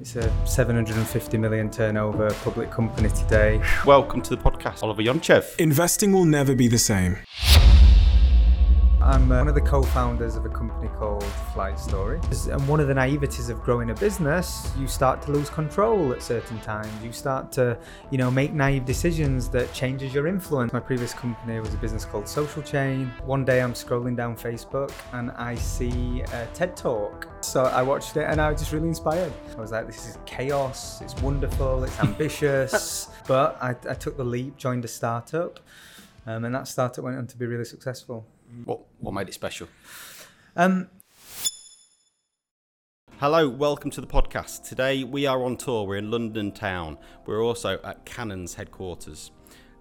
It's a 750 million turnover public company today. Welcome to the podcast, Oliver Yonchev. Investing will never be the same. I'm uh, one of the co-founders of a company called Flight Story. And one of the naiveties of growing a business, you start to lose control at certain times. You start to, you know, make naive decisions that changes your influence. My previous company was a business called Social Chain. One day I'm scrolling down Facebook and I see a TED Talk. So I watched it and I was just really inspired. I was like, this is chaos, it's wonderful, it's ambitious. but I, I, took the leap, joined a startup, um, and that startup went on to be really successful. What what made it special? Um, Hello, welcome to the podcast. Today we are on tour. We're in London town. We're also at Canon's headquarters.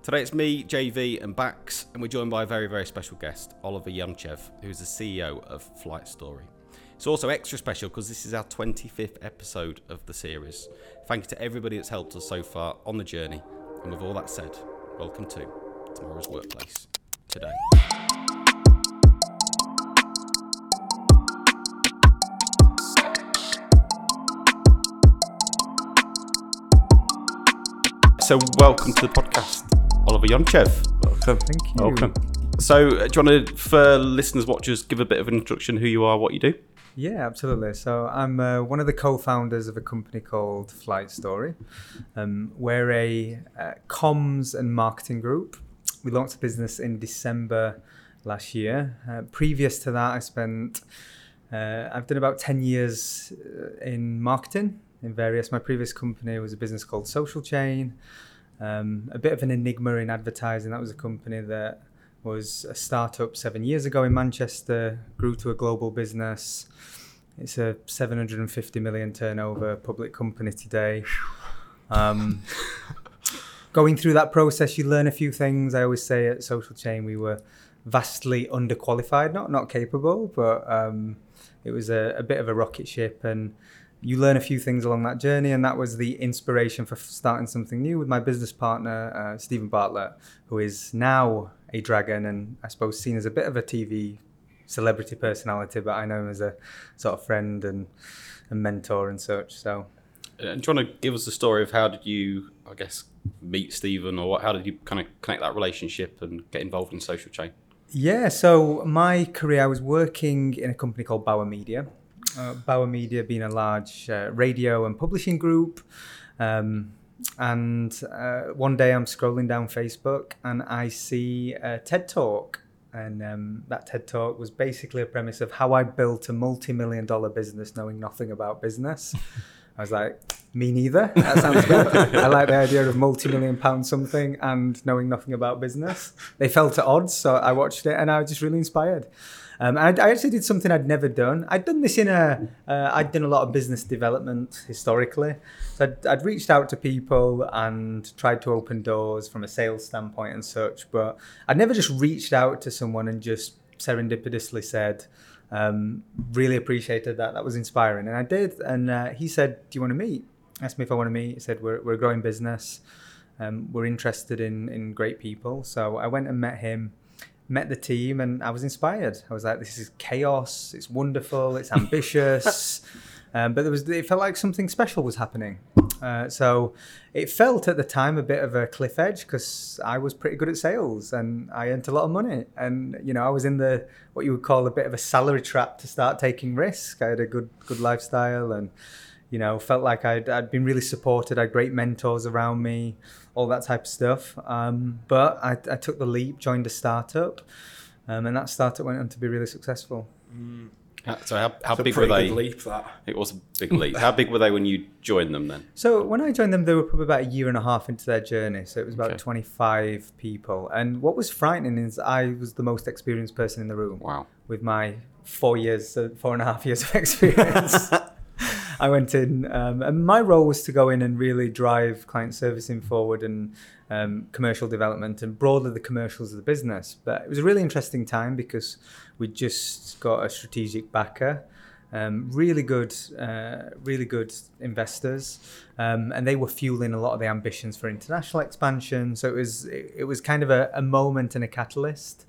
Today it's me, JV, and Bax, and we're joined by a very, very special guest, Oliver Yonchev, who's the CEO of Flight Story. It's also extra special because this is our 25th episode of the series. Thank you to everybody that's helped us so far on the journey. And with all that said, welcome to Tomorrow's Workplace today. So, welcome to the podcast, Oliver Yonchev. Welcome. Thank you. Welcome. So, uh, do you want to, for listeners, watchers, give a bit of an introduction who you are, what you do? Yeah, absolutely. So, I'm uh, one of the co founders of a company called Flight Story. Um, we're a uh, comms and marketing group. We launched the business in December last year. Uh, previous to that, I spent, uh, I've done about 10 years uh, in marketing in various. My previous company was a business called Social Chain, um, a bit of an enigma in advertising. That was a company that was a startup seven years ago in Manchester, grew to a global business. It's a 750 million turnover public company today. Um, going through that process, you learn a few things. I always say at Social Chain, we were vastly underqualified, not not capable, but um, it was a, a, bit of a rocket ship and you learn a few things along that journey, and that was the inspiration for starting something new with my business partner, uh, Steven Bartlett, who is now a dragon and I suppose seen as a bit of a TV celebrity personality, but I know him as a sort of friend and, and mentor and such. So, and do you want to give us the story of how did you, I guess, meet Steven, or what, how did you kind of connect that relationship and get involved in social chain? Yeah, so my career, I was working in a company called Bauer Media, uh, Bauer Media being a large uh, radio and publishing group. Um, and uh, one day I'm scrolling down Facebook and I see a TED Talk. And um, that TED Talk was basically a premise of how I built a multi million dollar business knowing nothing about business. I was like, me neither. That sounds good. I like the idea of multi-million pound something and knowing nothing about business. They felt at odds, so I watched it and I was just really inspired. Um, and I, actually did something I'd never done. I'd done this in a, uh, I'd done a lot of business development historically. So I'd, I'd reached out to people and tried to open doors from a sales standpoint and such, but I'd never just reached out to someone and just serendipitously said, um, really appreciated that. That was inspiring. And I did. And uh, he said, Do you want to meet? Asked me if I want to meet. He said, We're, we're a growing business. Um, we're interested in, in great people. So I went and met him met the team and I was inspired. I was like, this is chaos. It's wonderful. It's ambitious. um, but there was, it felt like something special was happening. Uh, so it felt at the time a bit of a cliff edge because I was pretty good at sales and I earned a lot of money. And, you know, I was in the, what you would call a bit of a salary trap to start taking risk. I had a good, good lifestyle and, you know, felt like I'd, I'd been really supported. I had great mentors around me all that type of stuff. Um, but I, I, took the leap, joined a startup, um, and that startup went on to be really successful. Mm. So how, how big were they? Leap, that. It was a big leap. how big were they when you joined them then? So when I joined them, they were probably about a year and a half into their journey. So it was about okay. 25 people. And what was frightening is I was the most experienced person in the room. Wow. With my four years, uh, four and a half years of experience. I went in, um, and my role was to go in and really drive client servicing forward and um, commercial development and broadly the commercials of the business. But it was a really interesting time because we just got a strategic backer. Um, really good, uh, really good investors, um, and they were fueling a lot of the ambitions for international expansion. So it was it, it was kind of a, a, moment and a catalyst.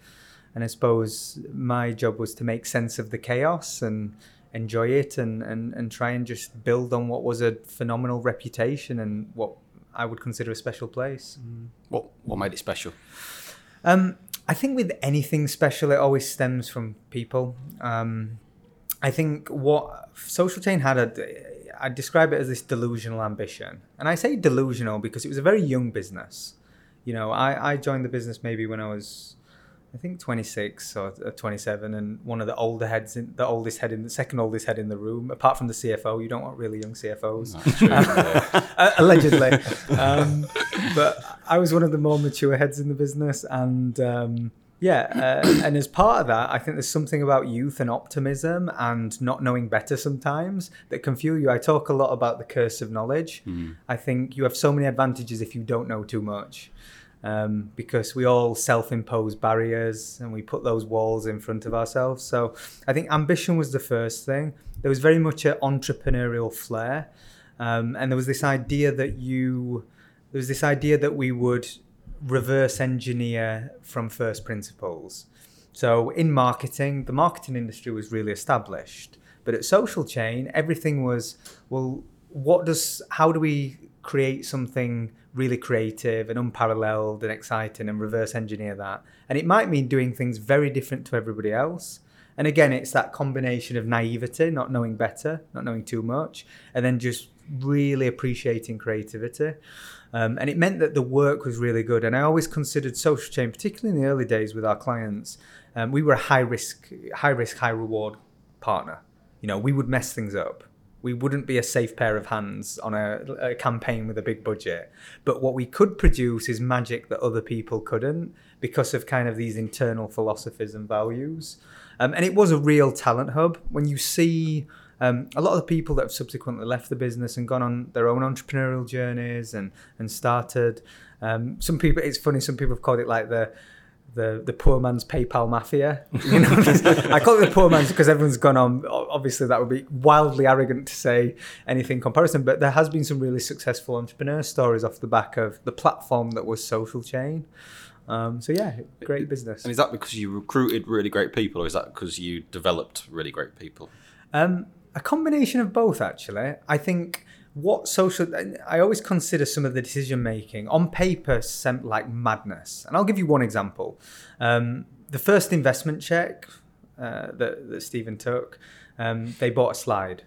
And I suppose my job was to make sense of the chaos and enjoy it and, and, and try and just build on what was a phenomenal reputation and what I would consider a special place. What what made it special? Um, I think with anything special, it always stems from people. Um, I think what Social Chain had a, I describe it as this delusional ambition, and I say delusional because it was a very young business. You know, I, I joined the business maybe when I was, I think 26 or 27, and one of the older heads, in, the oldest head in the second oldest head in the room. Apart from the CFO, you don't want really young CFOs, Uh, allegedly. um, but I was one of the more mature heads in the business, and um, yeah, uh, and as part of that, I think there's something about youth and optimism and not knowing better sometimes that can fuel you. I talk a lot about the curse of knowledge. I think you have so many advantages if you don't know too much. Um, because we all self-impose barriers and we put those walls in front of ourselves. So I think ambition was the first thing. There was very much an entrepreneurial flair, um, and there was this idea that you, there was this idea that we would reverse engineer from first principles. So in marketing, the marketing industry was really established, but at Social Chain, everything was well. What does? How do we create something really creative and unparalleled and exciting and reverse engineer that? And it might mean doing things very different to everybody else. And again, it's that combination of naivety, not knowing better, not knowing too much, and then just really appreciating creativity. Um, and it meant that the work was really good. And I always considered social chain, particularly in the early days with our clients, um, we were a high risk, high risk, high reward partner. You know, we would mess things up. We wouldn't be a safe pair of hands on a, a campaign with a big budget. But what we could produce is magic that other people couldn't because of kind of these internal philosophies and values. Um, and it was a real talent hub. When you see um, a lot of the people that have subsequently left the business and gone on their own entrepreneurial journeys and and started. Um, some people, it's funny. Some people have called it like the the the poor man's PayPal mafia. You know, I call it the poor man's because everyone's gone on. Obviously, that would be wildly arrogant to say anything comparison, but there has been some really successful entrepreneur stories off the back of the platform that was Social Chain. Um, so yeah, great business. And is that because you recruited really great people, or is that because you developed really great people? Um, a combination of both, actually. I think what social I always consider some of the decision making on paper seemed like madness, and I'll give you one example. Um, the first investment check uh, that, that Steven took, um, they bought a slide.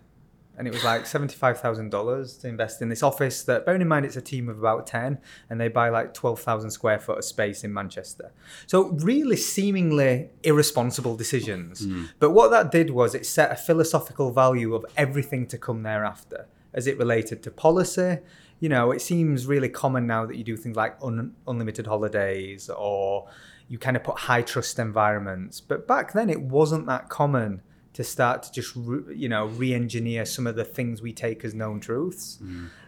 And it was like seventy-five thousand dollars to invest in this office. That, bearing in mind, it's a team of about ten, and they buy like twelve thousand square foot of space in Manchester. So really, seemingly irresponsible decisions. But what that did was it set a philosophical value of everything to come thereafter, as it related to policy. You know, it seems really common now that you do things like un- unlimited holidays or you kind of put high trust environments. But back then, it wasn't that common to start to just re- you know re-engineer some of the things we take as known truths.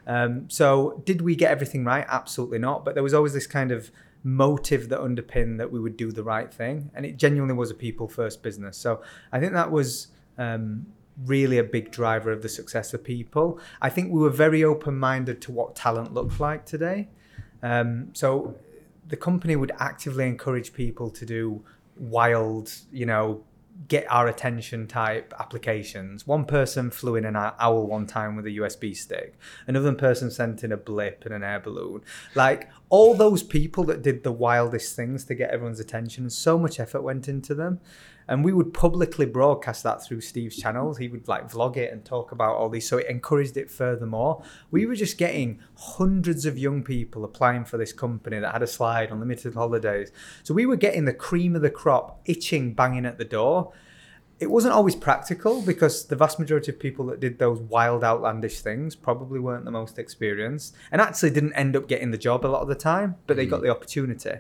Um, so did we get everything right? Absolutely not. But there was always this kind of motive that underpinned that we would do the right thing, and it genuinely was a people first business. So I think that was. Um, really a big driver of the success of people. I think we were very open minded to what talent looked like today. Um, so the company would actively encourage people to do wild, you know, get our attention type applications. One person flew in an owl one time with a USB stick. Another person sent in a blip and an air balloon. Like all those people that did the wildest things to get everyone's attention, so much effort went into them. And we would publicly broadcast that through Steve's channels. He would like vlog it and talk about all these. So it encouraged it furthermore. We were just getting hundreds of young people applying for this company that had a slide on limited holidays. So we were getting the cream of the crop itching, banging at the door. It wasn't always practical because the vast majority of people that did those wild, outlandish things probably weren't the most experienced and actually didn't end up getting the job a lot of the time, but they got the opportunity.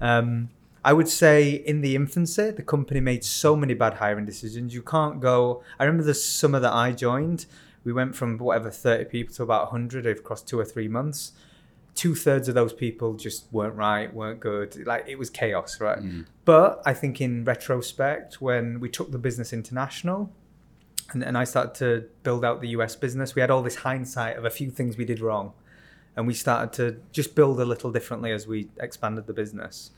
Um, I would say in the infancy, the company made so many bad hiring decisions. You can't go. I remember the summer that I joined, we went from whatever 30 people to about 100 across two or three months. Two thirds of those people just weren't right, weren't good. Like it was chaos, right? Mm. But I think in retrospect, when we took the business international, and, and I started to build out the US business, we had all this hindsight of a few things we did wrong. And we started to just build a little differently as we expanded the business.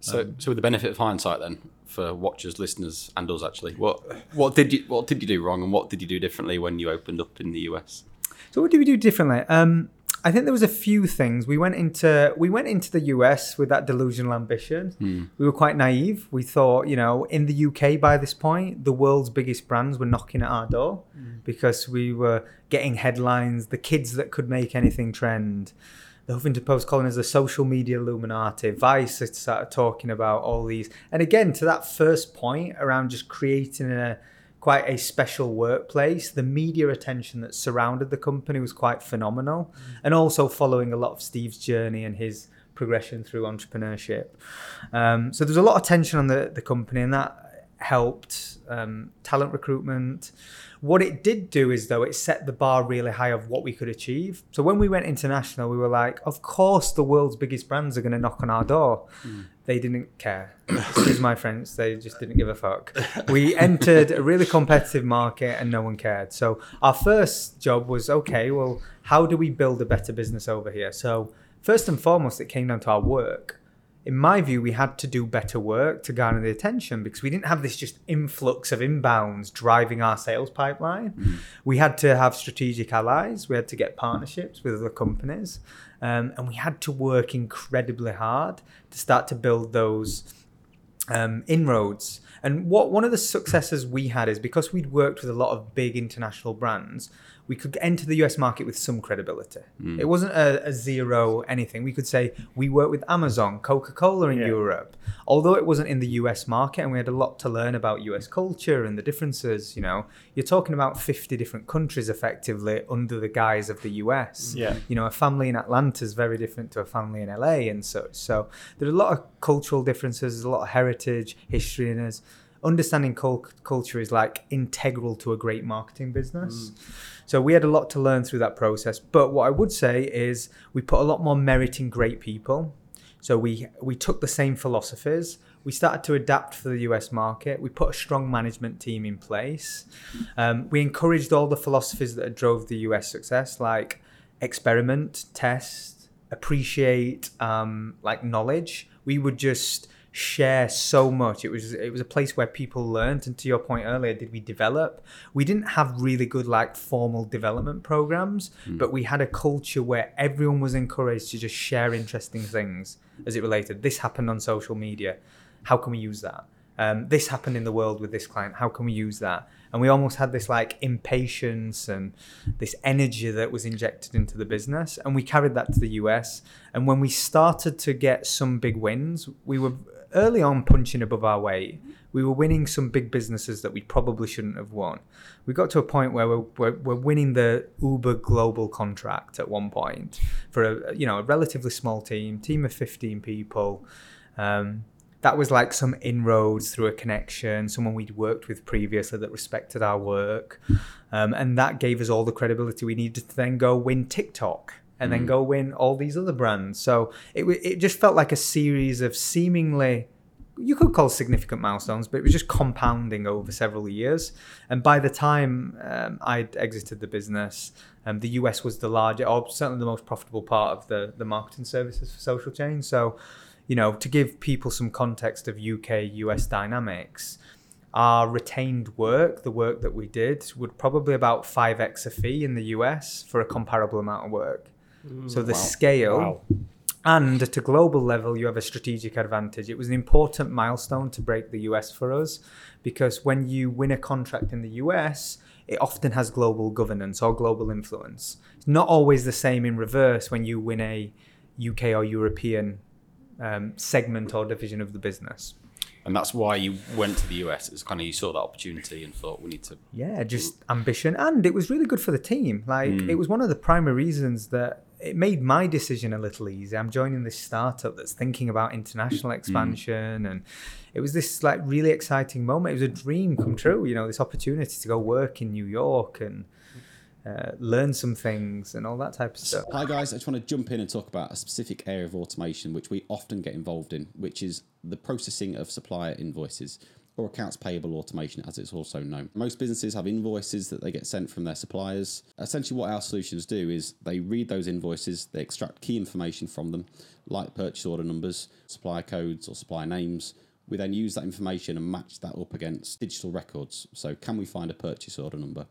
So, um, so with the benefit of hindsight, then for watchers, listeners, and us actually, what what did you what did you do wrong, and what did you do differently when you opened up in the US? So what did we do differently? Um, I think there was a few things. We went into we went into the US with that delusional ambition. Hmm. We were quite naive. We thought, you know, in the UK by this point, the world's biggest brands were knocking at our door hmm. because we were getting headlines, the kids that could make anything trend. The Huffington Post calling us a social media illuminati. Vice started talking about all these. And again, to that first point around just creating a quite a special workplace. The media attention that surrounded the company was quite phenomenal, and also following a lot of Steve's journey and his progression through entrepreneurship. Um, so there's a lot of tension on the, the company, and that helped um, talent recruitment. What it did do is, though, it set the bar really high of what we could achieve. So when we went international, we were like, of course, the world's biggest brands are going to knock on our door. Mm. They didn't care. Excuse my French. They just didn't give a fuck. We entered a really competitive market and no one cared. So our first job was okay, well, how do we build a better business over here? So first and foremost, it came down to our work in my view, we had to do better work to garner the attention because we didn't have this just influx of inbounds driving our sales pipeline. We had to have strategic allies, we had to get partnerships with other companies, um, and we had to work incredibly hard to start to build those um, inroads. And what one of the successes we had is because we'd worked with a lot of big international brands, we could enter the US market with some credibility. Hmm. It wasn't a, a zero anything. We could say we work with Amazon, Coca Cola in Yeah. Europe. Although it wasn't in the US market and we had a lot to learn about US culture and the differences, you know, you're talking about 50 different countries effectively under the guise of the US Yeah. you know, a family in Atlanta is very different to a family in LA and such. So there are a lot of cultural differences, there's a lot of heritage, history in us. Understanding cul- culture is like integral to a great marketing business. So we had a lot to learn through that process. But what I would say is we put a lot more merit in great people. So we we took the same philosophies. We started to adapt for the US market. We put a strong management team in place. Um, we encouraged all the philosophies that drove the US success, like experiment, test, appreciate, um, like knowledge. We would just share so much. It was it was a place where people learned. And to your point earlier, did we develop? We didn't have really good like formal development programs, but we had a culture where everyone was encouraged to just share interesting things as it related. This happened on social media. How can we use that? Um, this happened in the world with this client. How can we use that? And we almost had this like impatience and this energy that was injected into the business. And we carried that to the US. And when we started to get some big wins, we were early on punching above our weight. We were winning some big businesses that we probably shouldn't have won. We got to a point where we're, we're, we're winning the Uber global contract at one point for a you know a relatively small team, team of 15 people. Um, that was like some inroads through a connection, someone we'd worked with previously that respected our work. Um, and that gave us all the credibility we needed to then go win TikTok and then go win all these other brands. So it, it just felt like a series of seemingly, you could call significant milestones, but it was just compounding over several years. And by the time um, I'd exited the business, um, the US was the largest, or certainly the most profitable part of the, the marketing services for Social Chain. So, you know, to give people some context of UK US dynamics, our retained work, the work that we did, would probably about 5x a fee in the US for a comparable amount of work. Mm. So the scale Wow. and at a global level, you have a strategic advantage. It was an important milestone to break the US for us because when you win a contract in the US, it often has global governance or global influence. It's not always the same in reverse when you win a UK or European um, segment or division of the business. And that's why you went to the US. It's kind of you saw that opportunity and thought we need to. Yeah, just mm. ambition. And it was really good for the team. Like, mm. it was one of the primary reasons that it made my decision a little easy. I'm joining this startup that's thinking about international expansion. And it was this, like, really exciting moment. It was a dream come true, you know, this opportunity to go work in New York and uh, learn some things and all that type of stuff. Hi guys, I just want to jump in and talk about a specific area of automation which we often get involved in, which is the processing of supplier invoices. Or accounts payable automation, as it's also known. Most businesses have invoices that they get sent from their suppliers. Essentially, what our solutions do is they read those invoices, they extract key information from them, like purchase order numbers, supplier codes, or supplier names. We then use that information and match that up against digital records. So, can we find a purchase order number?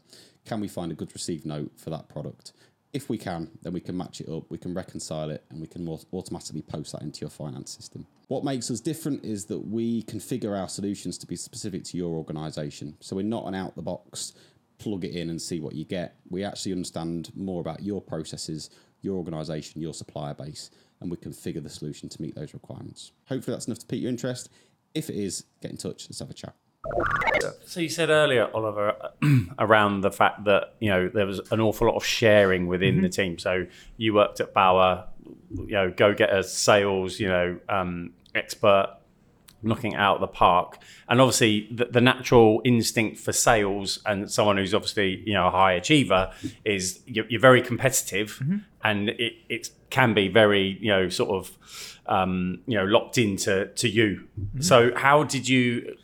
Can we find a goods received note for that product? If we can, then we can match it up, we can reconcile it, and we can automatically post that into your finance system. What makes us different is that we configure our solutions to be specific to your organization. So we're not an out the box, plug it in and see what you get. We actually understand more about your processes, your organization, your supplier base, and we configure the solution to meet those requirements. Hopefully, that's enough to pique your interest. If it is, get in touch. Let's have a chat. So you said earlier, Oliver, around the fact that you know there was an awful lot of sharing within mm-hmm. the team. So you worked at Bauer, you know, go get a sales, you know, um, expert, knocking out the park, and obviously the, the, natural instinct for sales and someone who's obviously you know a high achiever is you're, you're very competitive, mm-hmm. and it, it can be very you know sort of um, you know locked into to you. Mm-hmm. So how did you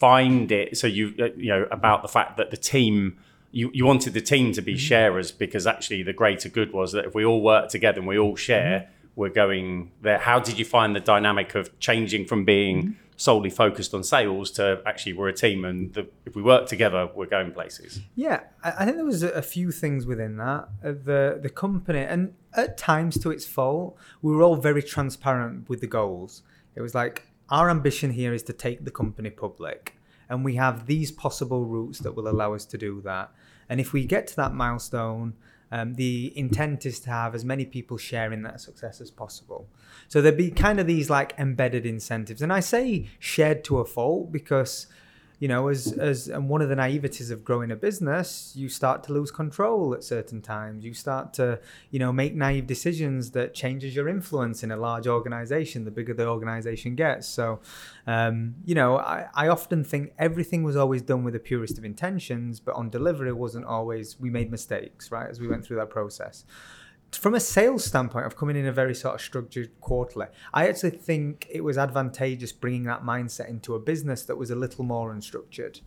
find it so you uh, you know about the fact that the team you, you wanted the team to be mm-hmm. sharers because actually the greater good was that if we all work together and we all share mm-hmm. we're going there how did you find the dynamic of changing from being mm-hmm. solely focused on sales to actually we're a team and the, if we work together we're going places yeah i think there was a few things within that uh, the the company and at times to its fault we were all very transparent with the goals it was like our ambition here is to take the company public, and we have these possible routes that will allow us to do that. And if we get to that milestone, um, the intent is to have as many people sharing that success as possible. So there'd be kind of these like embedded incentives. And I say shared to a fault because you know, as as and one of the naiveties of growing a business, you start to lose control at certain times. You start to, you know, make naive decisions that changes your influence in a large organization. The bigger the organization gets, so, um, you know, I, I often think everything was always done with the purest of intentions, but on delivery wasn't always. We made mistakes, right, as we went through that process from a sales standpoint of coming in a very sort of structured quarterly, I actually think it was advantageous bringing that mindset into a business that was a little more unstructured.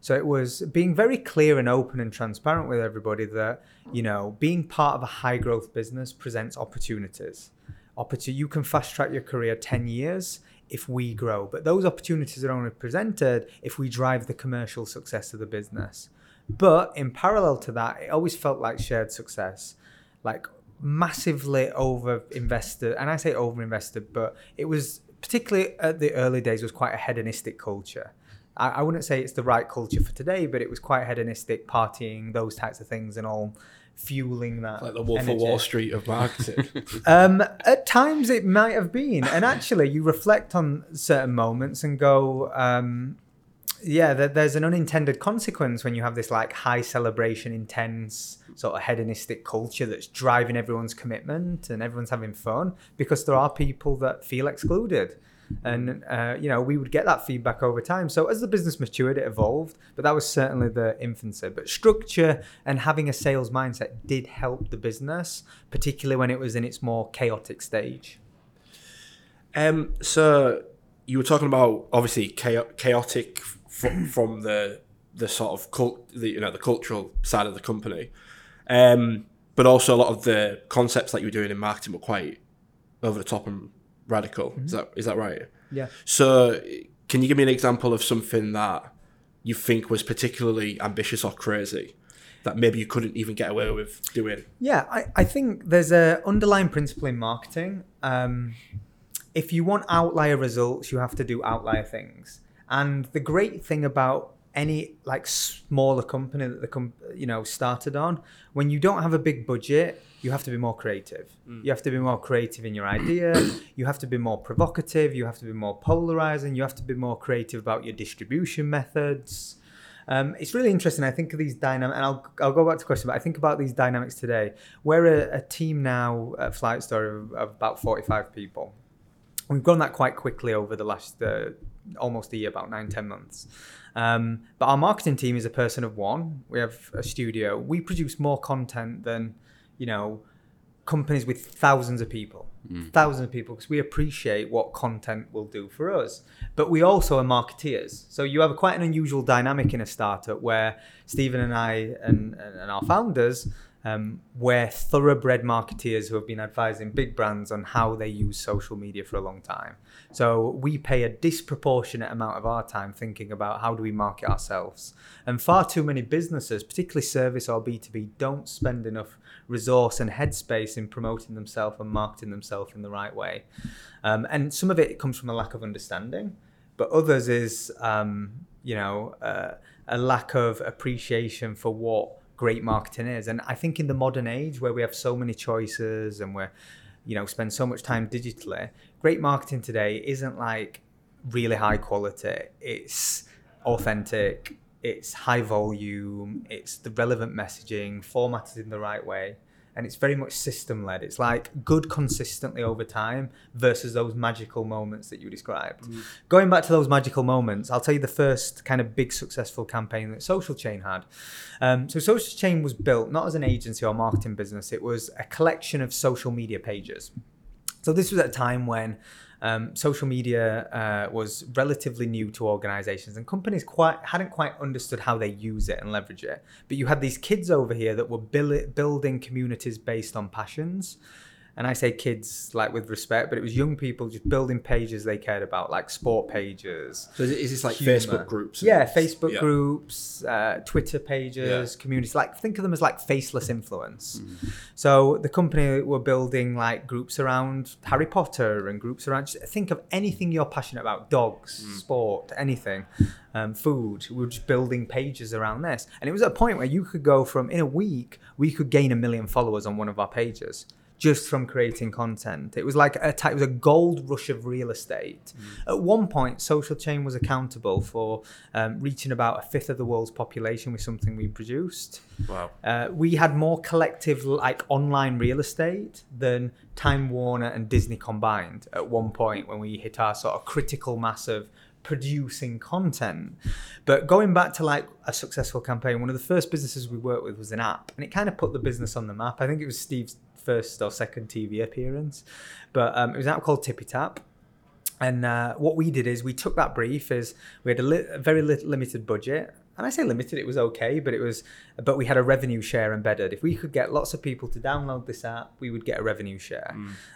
So it was being very clear and open and transparent with everybody that, you know, being part of a high growth business presents opportunities. Opportunity, you can fast track your career 10 years if we grow, but those opportunities are only presented if we drive the commercial success of the business. But in parallel to that, it always felt like shared success. Like massively over invested, and I say over invested, but it was particularly at the early days was quite a hedonistic culture. I, I wouldn't say it's the right culture for today, but it was quite hedonistic, partying, those types of things, and all fueling that. Like the Wolf energy. of Wall Street of marketing. um, at times it might have been, and actually you reflect on certain moments and go, um, yeah, there's an unintended consequence when you have this like high celebration, intense sort of hedonistic culture that's driving everyone's commitment and everyone's having fun because there are people that feel excluded. And, uh, you know, we would get that feedback over time. So as the business matured, it evolved, but that was certainly the infancy. But structure and having a sales mindset did help the business, particularly when it was in its more chaotic stage. Um, so you were talking about obviously chaotic from from the the sort of cult, the, you know, the cultural side of the company. Um, but also a lot of the concepts that you were doing in marketing were quite over the top and radical. Mm-hmm. Is that is that right? Yeah. So, can you give me an example of something that you think was particularly ambitious or crazy that maybe you couldn't even get away with doing? Yeah, I, I think there's a underlying principle in marketing. Um, if you want outlier results, you have to do outlier things. And the great thing about any like smaller company that the com- you know started on when you don't have a big budget you have to be more creative mm. you have to be more creative in your idea you have to be more provocative you have to be more polarizing you have to be more creative about your distribution methods um, it's really interesting. I think of these dynamics, and I'll, I'll go back to the question, but I think about these dynamics today. We're a, a team now at Flight Story of, of, about 45 people. We've grown that quite quickly over the last uh, almost a year, about nine, ten months. Um, but our marketing team is a person of one. We have a studio. We produce more content than, you know, companies with thousands of people, thousands of people, because we appreciate what content will do for us. But we also are marketeers. So you have a, quite an unusual dynamic in a startup where Steven and I and, and our founders, um, we're thoroughbred marketeers who have been advising big brands on how they use social media for a long time. So we pay a disproportionate amount of our time thinking about how do we market ourselves. And far too many businesses, particularly service or B2B, don't spend enough resource and headspace in promoting themselves and marketing themselves in the right way. Um, and some of it comes from a lack of understanding, but others is, um, you know, uh, a lack of appreciation for what great marketing is. And I think in the modern age where we have so many choices and we're, you know, spend so much time digitally, great marketing today isn't like really high quality. It's authentic. It's high volume. It's the relevant messaging, formatted in the right way. And it's very much system led. It's like good consistently over time versus those magical moments that you described. Going back to those magical moments, I'll tell you the first kind of big successful campaign that Social Chain had. Um, so, Social Chain was built not as an agency or marketing business, it was a collection of social media pages. So this was at a time when um, social media uh, was relatively new to organizations and companies quite hadn't quite understood how they use it and leverage it. But you had these kids over here that were buil- building communities based on passions. And I say kids like with respect, but it was young people just building pages they cared about, like sport pages. So is, it- is this like Humour. Facebook groups? Yeah, Facebook Yeah. groups, uh, Twitter pages, Yeah. communities. Like think of them as like faceless influence. So the company were building like groups around Harry Potter and groups around. Just think of anything you're passionate about: dogs, sport, anything, um, food. We were just building pages around this, and it was at a point where you could go from in a week we could gain a million followers on one of our pages. Just from creating content, it was like a it was a gold rush of real estate. At one point, Social Chain was accountable for um, reaching about a fifth of the world's population with something we produced. Wow. Uh, we had more collective like online real estate than Time Warner and Disney combined at one point when we hit our sort of critical mass of producing content. But going back to like a successful campaign, one of the first businesses we worked with was an app, and it kind of put the business on the map. I think it was Steve's first or second TV appearance, but um, it was an app called Tippy Tap. And uh, what we did is we took that brief as we had a, li- a very li- limited budget, and I say limited, it was okay, but it was, but we had a revenue share embedded. If we could get lots of people to download this app, we would get a revenue share.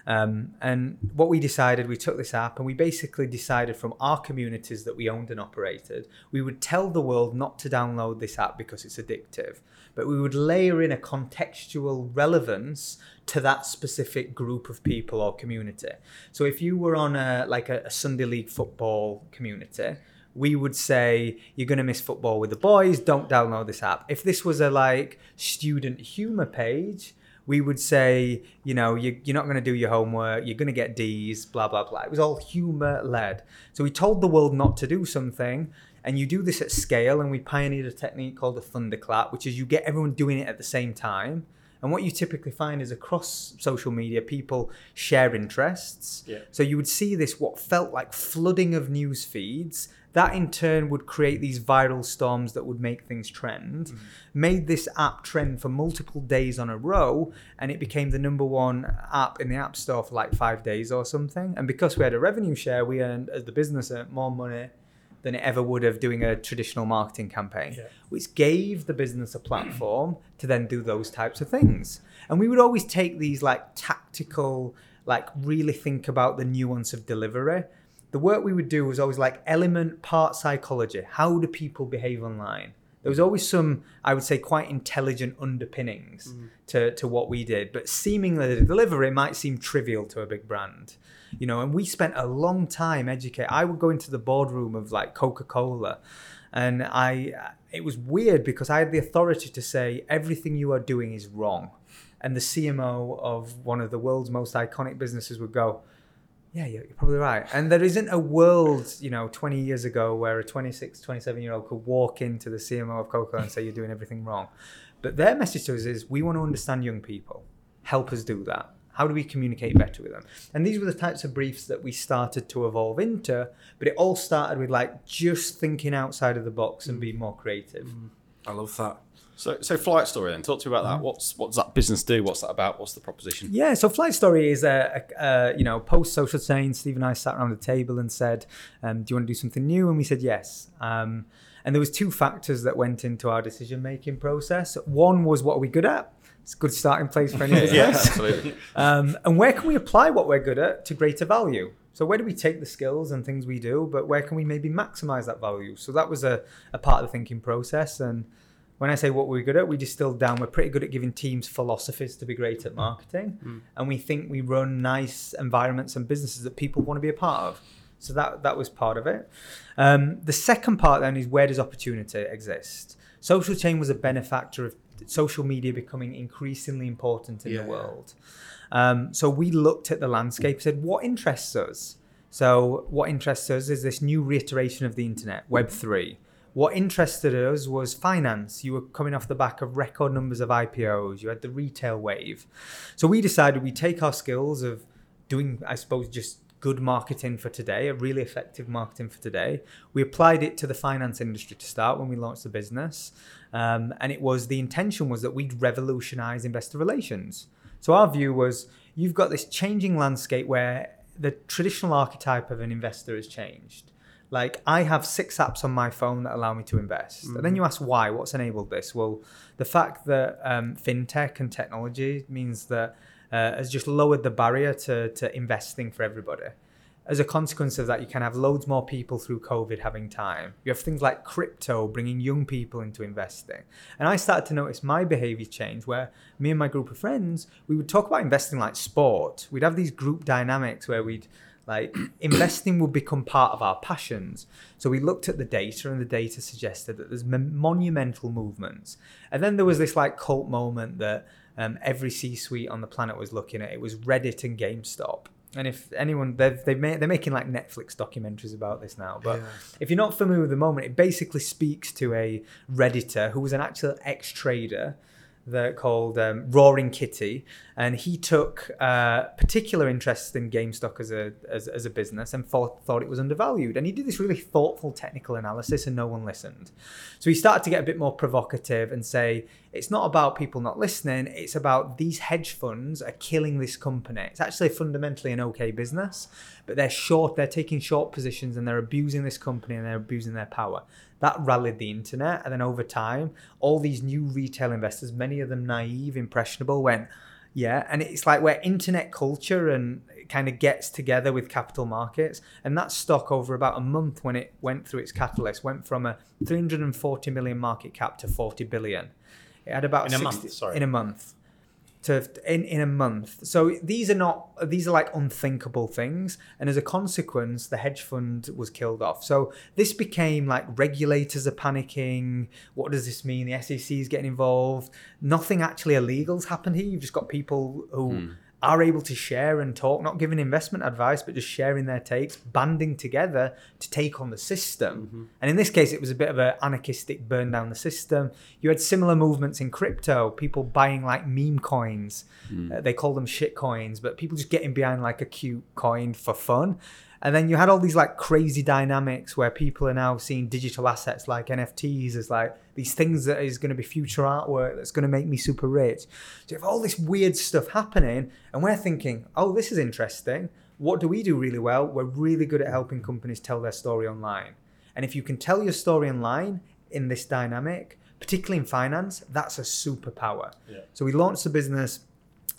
Um, and what we decided, we took this app and we basically decided from our communities that we owned and operated, we would tell the world not to download this app because it's addictive, but we would layer in a contextual relevance to that specific group of people or community. So if you were on a like a, a Sunday league football community, we would say you're going to miss football with the boys don't download this app if this was a like student humor page we would say you know you, you're not going to do your homework you're going to get d's blah blah blah it was all humor led so we told the world not to do something and you do this at scale and we pioneered a technique called a thunderclap which is you get everyone doing it at the same time and what you typically find is across social media, people share interests. Yeah. So you would see this what felt like flooding of news feeds. That in turn would create these viral storms that would make things trend. Mm-hmm. Made this app trend for multiple days on a row, and it became the number one app in the App Store for like five days or something. And because we had a revenue share, we earned as the business earned more money than it ever would have doing a traditional marketing campaign, Yeah. which gave the business a platform to then do those types of things. And we would always take these like tactical, like really think about the nuance of delivery. The work we would do was always like element part psychology. How do people behave online? There was always some, I would say, quite intelligent underpinnings mm. to, to what we did, but seemingly the delivery might seem trivial to a big brand you know and we spent a long time educate i would go into the boardroom of like coca-cola and i it was weird because i had the authority to say everything you are doing is wrong and the cmo of one of the world's most iconic businesses would go yeah you're you're probably right and there isn't a world you know 20 years ago where a 26 27 year old could walk into the cmo of coca and say you're doing everything wrong but their message to us is we want to understand young people help us do that how do we communicate better with them? And these were the types of briefs that we started to evolve into, but it all started with like just thinking outside of the box and mm. being more creative. I love that. So, so flight story then. Talk to me about that. What's what does that business do? What's that about? What's the proposition? Yeah, so Flight Story is a, a, a you know post social chain. Steve and I sat around the table and said, um, "Do you want to do something new?" And we said yes. Um, and there was two factors that went into our decision making process. One was what are we good at? It's a good starting place for any business. yeah, absolutely. Um, and where can we apply what we're good at to greater value? So where do we take the skills and things we do, but where can we maybe maximize that value? So that was a, a part of the thinking process. And when I say what we're good at, we distilled down. We're pretty good at giving teams philosophies to be great at marketing, and we think we run nice environments and businesses that people want to be a part of. So that that was part of it. Um, the second part then is where does opportunity exist? Social chain was a benefactor of social media becoming increasingly important in Yeah. the world. Um, so we looked at the landscape, said what interests us. So what interests us is this new reiteration of the internet, Web three. What interested us was finance. You were coming off the back of record numbers of IPOs. You had the retail wave. So we decided we take our skills of doing, I suppose, just good marketing for today, a really effective marketing for today. We applied it to the finance industry to start when we launched the business. Um, and it was the intention was that we'd revolutionize investor relations. So our view was you've got this changing landscape where the traditional archetype of an investor has changed. Like I have six apps on my phone that allow me to invest. And then you ask why, what's enabled this? Well, the fact that um, fintech and technology means that uh, has just lowered the barrier to, to investing for everybody. As a consequence of that, you can have loads more people through COVID having time. You have things like crypto bringing young people into investing. And I started to notice my behavior change where me and my group of friends, we would talk about investing like sport. We'd have these group dynamics where we'd like investing would become part of our passions. So we looked at the data, and the data suggested that there's monumental movements. And then there was this like cult moment that um, every C-suite on the planet was looking at. It was Reddit and GameStop. And if anyone, they've, they've made, they're making like Netflix documentaries about this now. But if you're not familiar with the moment, it basically speaks to a Redditor who was an actual ex-trader that called um, Roaring Kitty, and he took uh, particular interest in GameStop as a as, as a business and thought thought it was undervalued. And he did this really thoughtful technical analysis, and no one listened. So he started to get a bit more provocative and say it's not about people not listening; it's about these hedge funds are killing this company. It's actually fundamentally an okay business, but they're short. They're taking short positions and they're abusing this company and they're abusing their power that rallied the internet. And then over time, all these new retail investors, many of them naive, impressionable, went, yeah. And it's like where internet culture and kind of gets together with capital markets. And that stock over about a month when it went through its catalyst went from a 340 million market cap to 40 billion. It had about In a 60 month, sorry. In a month to in, in a month. So these are not these are like unthinkable things, and as a consequence, the hedge fund was killed off. So this became like regulators are panicking. What does this mean? The SEC is getting involved. Nothing actually illegal's happened here. You've just got people who. Hmm. Are able to share and talk, not giving investment advice, but just sharing their takes, banding together to take on the system. And in this case, it was a bit of an anarchistic burn down the system. You had similar movements in crypto, people buying like meme coins. Uh, they call them shit coins, but people just getting behind like a cute coin for fun. And then you had all these like crazy dynamics where people are now seeing digital assets like NFTs as like these things that is going to be future artwork that's going to make me super rich. So you have all this weird stuff happening, and we're thinking, oh, this is interesting. What do we do really well? We're really good at helping companies tell their story online. And if you can tell your story online in this dynamic, particularly in finance, that's a superpower. Yeah. So we launched the business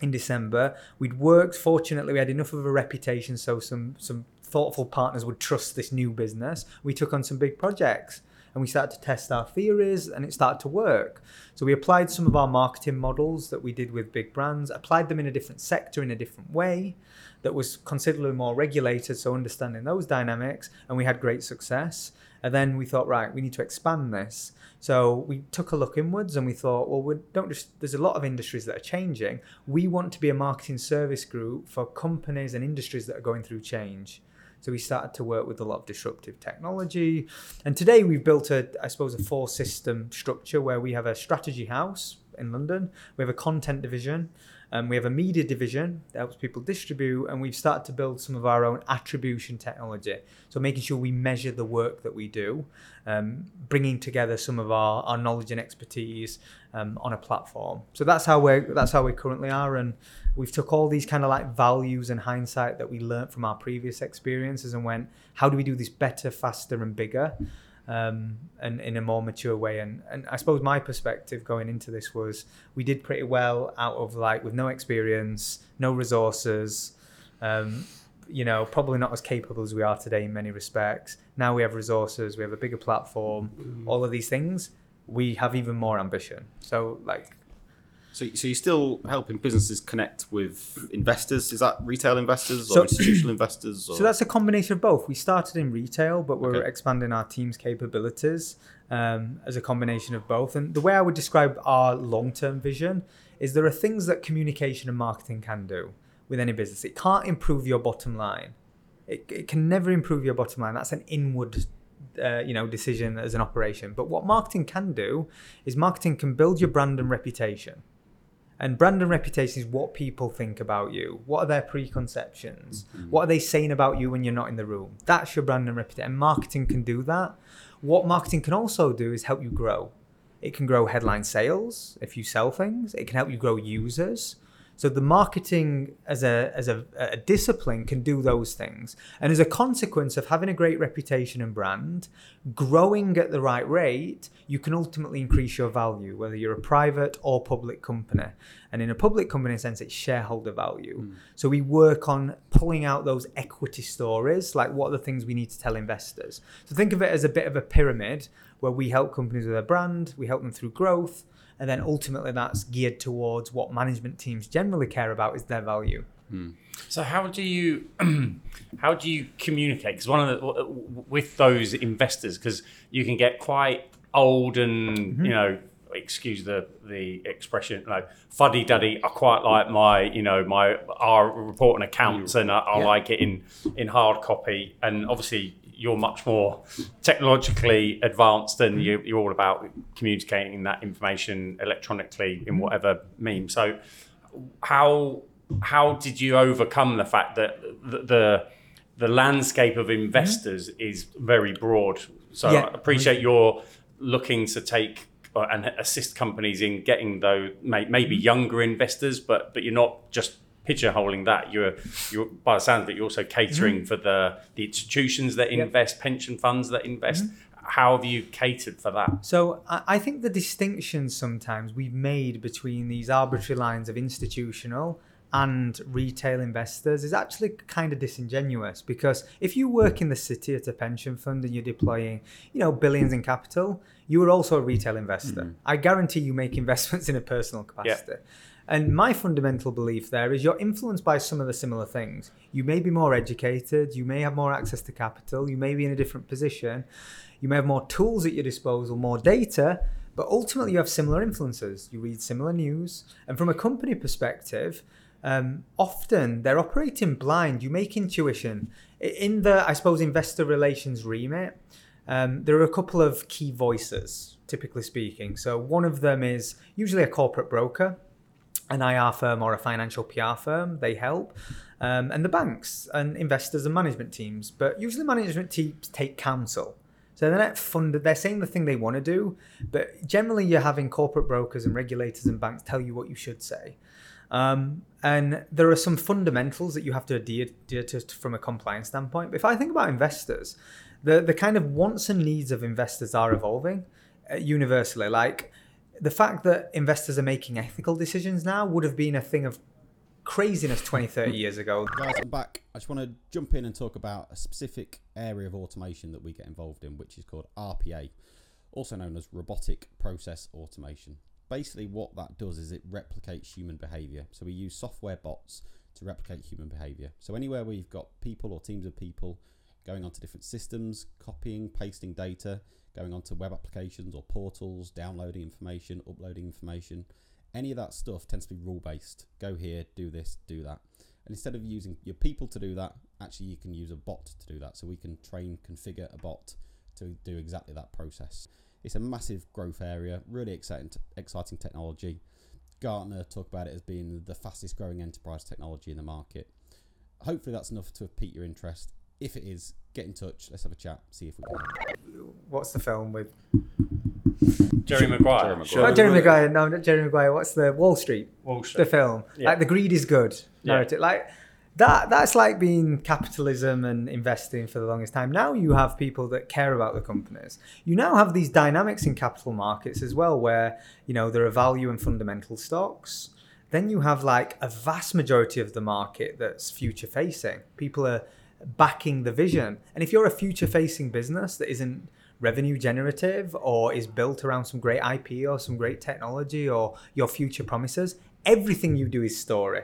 in December. We'd worked. Fortunately, we had enough of a reputation, so some some thoughtful partners would trust this new business. We took on some big projects, and we started to test our theories, and it started to work. So we applied some of our marketing models that we did with big brands, applied them in a different sector in a different way, that was considerably more regulated. So understanding those dynamics, and we had great success. And then we thought, right, we need to expand this. So we took a look inwards and we thought, well, we don't just, there's a lot of industries that are changing. We want to be a marketing service group for companies and industries that are going through change. So we started to work with a lot of disruptive technology. And today we've built a, I suppose, a four system structure where we have a strategy house in London, we have a content division, Um, we have a media division that helps people distribute, and we've started to build some of our own attribution technology. So making sure we measure the work that we do, um, bringing together some of our, our knowledge and expertise um, on a platform. So that's how we're that's how we currently are, and we've took all these kind of like values and hindsight that we learned from our previous experiences and went, how do we do this better, faster, and bigger? Um, and in a more mature way. And, and I suppose my perspective going into this was we did pretty well out of like with no experience, no resources, um, you know, probably not as capable as we are today in many respects. Now we have resources, we have a bigger platform, all of these things. We have even more ambition. So like So, so you're still helping businesses connect with investors? Is that retail investors or So- institutional investors? Or? So that's a combination of both. We started in retail, but we're Okay. expanding our team's capabilities um, as a combination of both. And the way I would describe our long term vision is there are things that communication and marketing can do with any business. It can't improve your bottom line. It, it can never improve your bottom line. That's an inward, uh, you know, decision as an operation. But what marketing can do is marketing can build your brand and reputation. And brand and reputation is what people think about you. What are their preconceptions? Mm-hmm. What are they saying about you when you're not in the room? That's your brand and reputation. And marketing can do that. What marketing can also do is help you grow. It can grow headline sales if you sell things. It can help you grow users. So the marketing as a as a, a discipline can do those things. And as a consequence of having a great reputation and brand, growing at the right rate, you can ultimately increase your value, whether you're a private or public company. And in a public company sense, it's shareholder value. Hmm. So we work on pulling out those equity stories, like what are the things we need to tell investors. So think of it as a bit of a pyramid where we help companies with their brand, we help them through growth, and then ultimately that's geared towards what management teams generally care about is their value. Hmm. So how do you how do you communicate? Because one of the with those investors, because you can get quite old and mm-hmm. you know, excuse the the expression, like fuddy duddy. I quite like my you know my our report and accounts, mm. and I, I Yeah. like it in in hard copy. And obviously, you're much more technologically advanced, and mm-hmm. you, you're all about communicating that information electronically in mm-hmm. whatever meme. So how how did you overcome the fact that the the, the landscape of mm-hmm. investors is very broad? So Yeah. I appreciate you're looking to take uh, and assist companies in getting those may, maybe younger investors, but but you're not just pigeonholing that. You're you're by the sounds of it, you're also catering mm-hmm. for the the institutions that Yep. invest, pension funds that invest. Mm-hmm. How have you catered for that? So I I think the distinction sometimes we've made between these arbitrary lines of institutional and retail investors is actually kind of disingenuous because if you work in the city at a pension fund and you're deploying, you know, billions in capital, you are also a retail investor. Mm-hmm. I guarantee you make investments in a personal capacity. And my fundamental belief there is you're influenced by some of the similar things. You may be more educated, you may have more access to capital, you may be in a different position, you may have more tools at your disposal, more data, but ultimately you have similar influences. You read similar news. And from a company perspective, um, often they're operating blind. You make intuition. In the, I suppose, investor relations remit, um, there are a couple of key voices, typically speaking. So one of them is usually a corporate broker an IR firm or a financial PR firm. They help. Um, and the banks and investors and management teams. But usually management teams take counsel. So they're not funded. They're saying the thing they want to do, but generally you're having corporate brokers and regulators and banks tell you what you should say. Um, and there are some fundamentals that you have to adhere, adhere to from a compliance standpoint. But if I think about investors, the the kind of wants and needs of investors are evolving uh, universally. Like the fact that investors are making ethical decisions now would have been a thing of craziness 20, 30 years ago. Guys, I'm back. I just want to jump in and talk about a specific area of automation that we get involved in, which is called RPA, also known as robotic process automation. Basically, what that does is it replicates human behavior. So we use software bots to replicate human behavior. So anywhere where you've got people or teams of people going onto different systems, copying, pasting data, going onto web applications or portals, downloading information, uploading information, any of that stuff tends to be rule based. Go here, do this, do that. And instead of using your people to do that, actually you can use a bot to do that. So we can train, configure a bot to do exactly that process. It's a massive growth area, really exciting, exciting technology. Gartner talk about it as being the fastest growing enterprise technology in the market. Hopefully, that's enough to have piqued your interest. If it is, get in touch. Let's have a chat. See if we can. What's the film with? Jerry Maguire. Jerry Maguire. Oh, Jerry Maguire. No, not Jerry Maguire. What's the Wall Street? Wall Street. The film. Yeah. Like the greed is good Yeah. narrative. Like that. That's like being capitalism and investing for the longest time. Now you have people that care about the companies. You now have these dynamics in capital markets as well, where you know there are value and fundamental stocks. Then you have like a vast majority of the market that's future facing. People are backing the vision. And if you're a future facing business that isn't revenue generative or is built around some great IP or some great technology or your future promises, everything you do is story.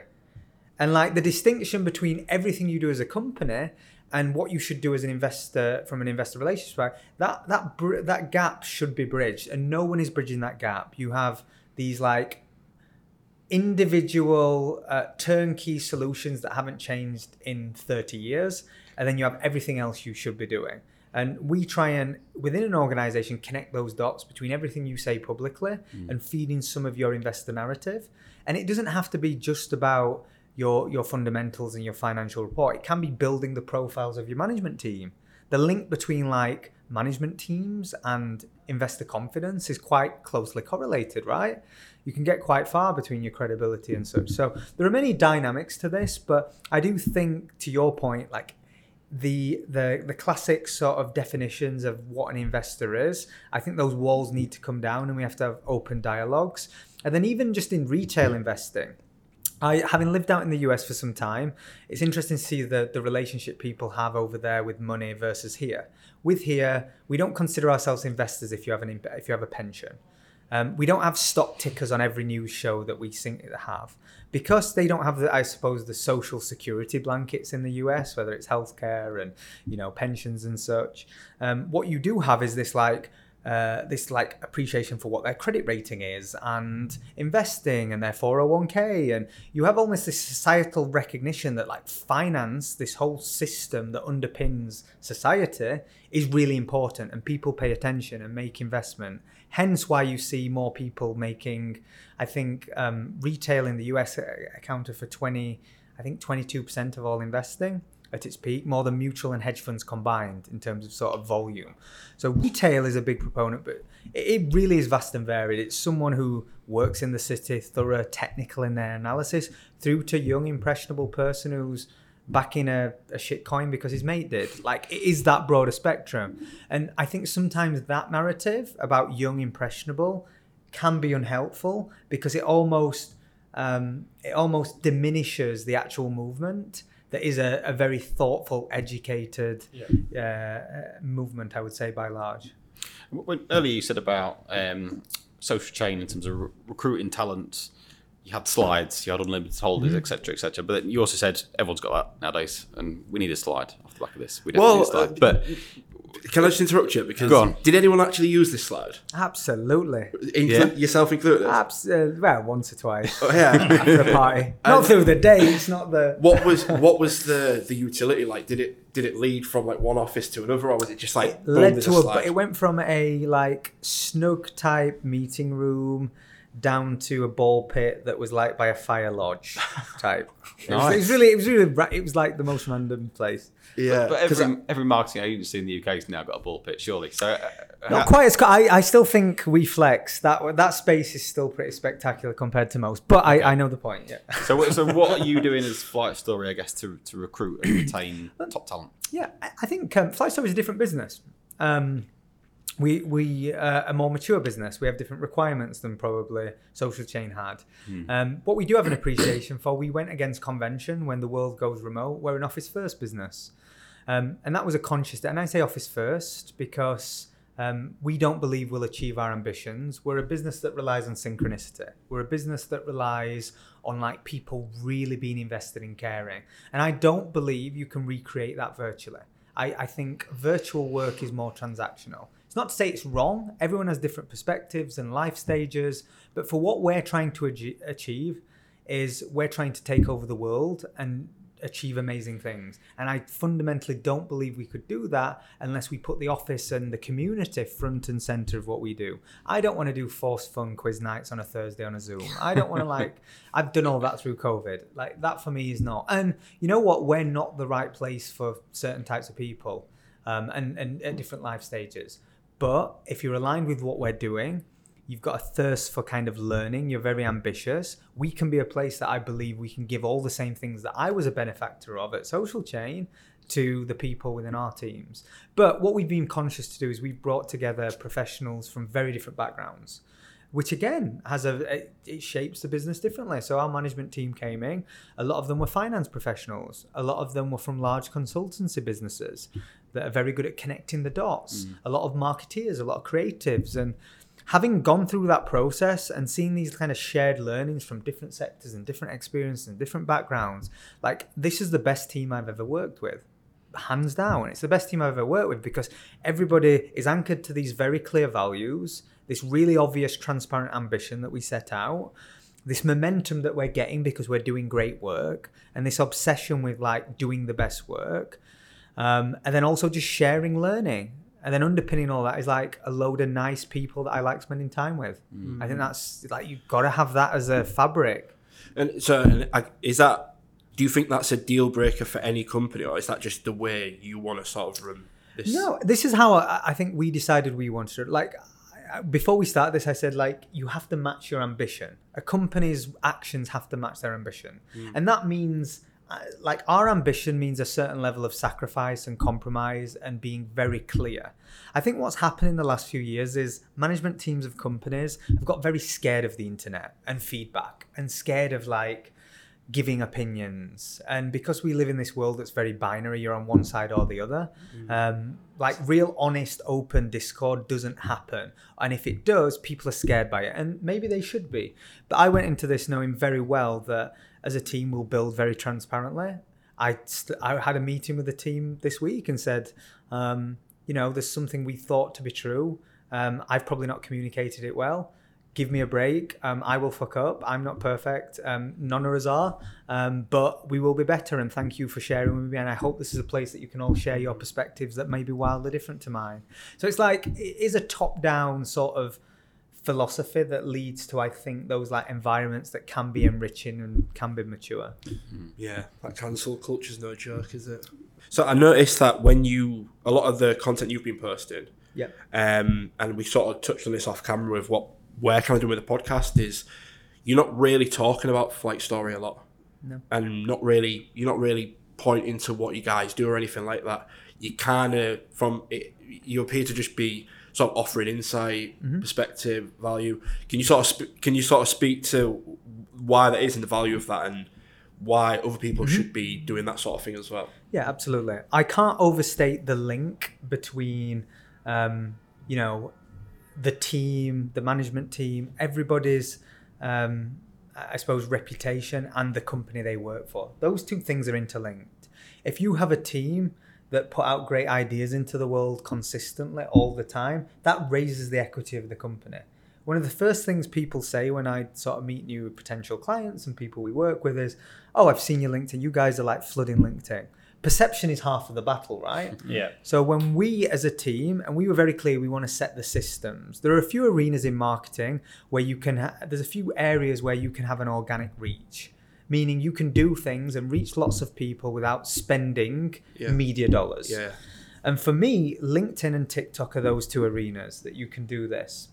And like the distinction between everything you do as a company and what you should do as an investor from an investor relations perspective, that that that gap should be bridged, and no one is bridging that gap. You have these like individual uh, turnkey solutions that haven't changed in 30 years and then you have everything else you should be doing. And we try and within an organization connect those dots between everything you say publicly and feeding some of your investor narrative. And it doesn't have to be just about your your fundamentals and your financial report. It can be building the profiles of your management team. The link between like management teams and investor confidence is quite closely correlated, right? You can get quite far between your credibility and such. So there are many dynamics to this, but I do think, to your point, like the the the classic sort of definitions of what an investor is, I think those walls need to come down, and we have to have open dialogues. And then even just in retail investing, I, having lived out in the US for some time, it's interesting to see the, the relationship people have over there with money versus here. With here, we don't consider ourselves investors if you have an if you have a pension. Um, we don't have stock tickers on every news show that we to have because they don't have the, I suppose, the social security blankets in the US, whether it's healthcare and you know pensions and such. Um, what you do have is this like uh, this like appreciation for what their credit rating is and investing and their 401k and you have almost this societal recognition that like finance this whole system that underpins society is really important and people pay attention and make investment. Hence why you see more people making i think um, retail in the us accounted for 20 i think 22% of all investing at its peak, more than mutual and hedge funds combined in terms of sort of volume. So retail is a big proponent, but it really is vast and varied. It's someone who works in the city, thorough, technical in their analysis, through to young, impressionable person who's backing a, a shit coin because his mate did. Like it is that broader spectrum. And I think sometimes that narrative about young, impressionable can be unhelpful because it almost um, it almost diminishes the actual movement that is a, a very thoughtful, educated uh, uh, movement, I would say, by large. When, earlier you said about um, social chain in terms of re- recruiting talent. You had slides, you had unlimited holders, Mm-hmm. etc., etc. But you also said everyone's got that nowadays, and we need a slide off the back of this. We Well, definitely need a slide. uh, but Can I just interrupt you? Because Go on. did anyone actually use this slide? Absolutely. Inclu- Yeah. Yourself included? Abs- uh, well, once or twice Oh, yeah. after a party. Not through the day. It's not the. what was what was the the utility like? Did it did it lead from like one office to another, or was it just like boom, led there's to a, slide? it went from a like snug type meeting room down to a ball pit that was like by a fire lodge type. It, was, it was really, it was really, ra- it was like the most random place. yeah, but every, every marketing agency in the UK has now got a ball pit, surely. So uh, Not how- quite as. I, I still think we flex that that space is still pretty spectacular compared to most. But I, I know the point. Yeah. So, what- so what are you doing as Flight Story, I guess, to, to recruit and retain top talent? Yeah, I- I think um, Story is a different business. Um, we we uh, a more mature business. We have different requirements than probably Social Chain had. Um, what we do have an appreciation for, we went against convention when the world goes remote. We're an office first business, um, and that was a conscious. And I say office first because. Um, we don't believe we'll achieve our ambitions. We're a business that relies on synchronicity. We're a business that relies on like people really being invested in caring. And I don't believe you can recreate that virtually. I, I think virtual work is more transactional. Not to say it's wrong. Everyone has different perspectives and life stages. But for what we're trying to ach- achieve, is we're trying to take over the world and achieve amazing things. And I fundamentally don't believe we could do that unless we put the office and the community front and center of what we do. I don't want to do forced fun quiz nights on a Thursday on a Zoom. I don't want to like, I've done all that through COVID. Like, that for me is not. And you know what? We're not the right place for certain types of people um, and, and at different life stages. But if you're aligned with what we're doing, you've got a thirst for kind of learning, you're very ambitious, we can be a place that I believe we can give all the same things that I was a benefactor of at Social Chain to the people within our teams. But what we've been conscious to do is we've brought together professionals from very different backgrounds. Which again has a it shapes the business differently. So our management team came in. A lot of them were finance professionals. A lot of them were from large consultancy businesses that are very good at connecting the dots. Mm. A lot of marketeers, a lot of creatives, and having gone through that process and seeing these kind of shared learnings from different sectors and different experiences and different backgrounds, like this is the best team I've ever worked with. Hands down. It's the best team I've ever worked with because everybody is anchored to these very clear values, this really obvious, transparent ambition that we set out, this momentum that we're getting because we're doing great work, and this obsession with like doing the best work. Um, and then also just sharing learning and then underpinning all that is like a load of nice people that I like spending time with. I think that's like you've got to have that as a fabric. And so, and is that? Do you think that's a deal breaker for any company, or is that just the way you want to sort of run this? No, this is how I, I think we decided we wanted it. Like before we start this, I said like you have to match your ambition. A company's actions have to match their ambition, and that means. Like our ambition means a certain level of sacrifice and compromise and being very clear. I think what's happened in the last few years is management teams of companies have got very scared of the internet and feedback and scared of like giving opinions. And because we live in this world that's very binary you're on one side or the other um, like real honest open discord doesn't happen. And if it does people are scared by it. And maybe they should be. But i went into this knowing very well that as a team we'll build very transparently i st- i had a meeting with the team this week and said um, you know there's something we thought to be true um, i've probably not communicated it well give me a break. Um, I will fuck up. I'm not perfect. Um, none of us are. Um, but we will be better. And thank you for sharing with me. And I hope this is a place that you can all share your perspectives that may be wildly different to mine. So it's like, it is a top down sort of philosophy that leads to, I think, those like environments that can be enriching and can be mature. Yeah, that cancel culture's no joke, is it? So I noticed that when you a lot of the content you've been posting, Yeah. um, and we sort of touched on this off camera with what we're kind of doing with the podcast is you're not really talking about flight story a lot, No. and not really you're not really pointing to what you guys do or anything like that. You kind of from it, you appear to just be sort of offering insight, perspective, value. Can you sort of sp- can you sort of speak to why that is and the value of that and why other people should be doing that sort of thing as well? Yeah, absolutely. I can't overstate the link between, um, you know, the team, the management team, everybody's, um, I suppose, reputation and the company they work for. Those two things are interlinked. If you have a team that put out great ideas into the world consistently all the time, that raises the equity of the company. One of the first things people say when I sort of meet new potential clients and people we work with is, "Oh, I've seen your LinkedIn. You guys are like flooding LinkedIn." Perception is half of the battle, right? Yeah. So when we as a team, and we were very clear, we want to set the systems. There are a few arenas in marketing where you can. Ha- there's a few areas where you can have an organic reach, meaning you can do things and reach lots of people without spending Yeah. media dollars. Yeah. And for me, LinkedIn and TikTok are those two arenas that you can do this.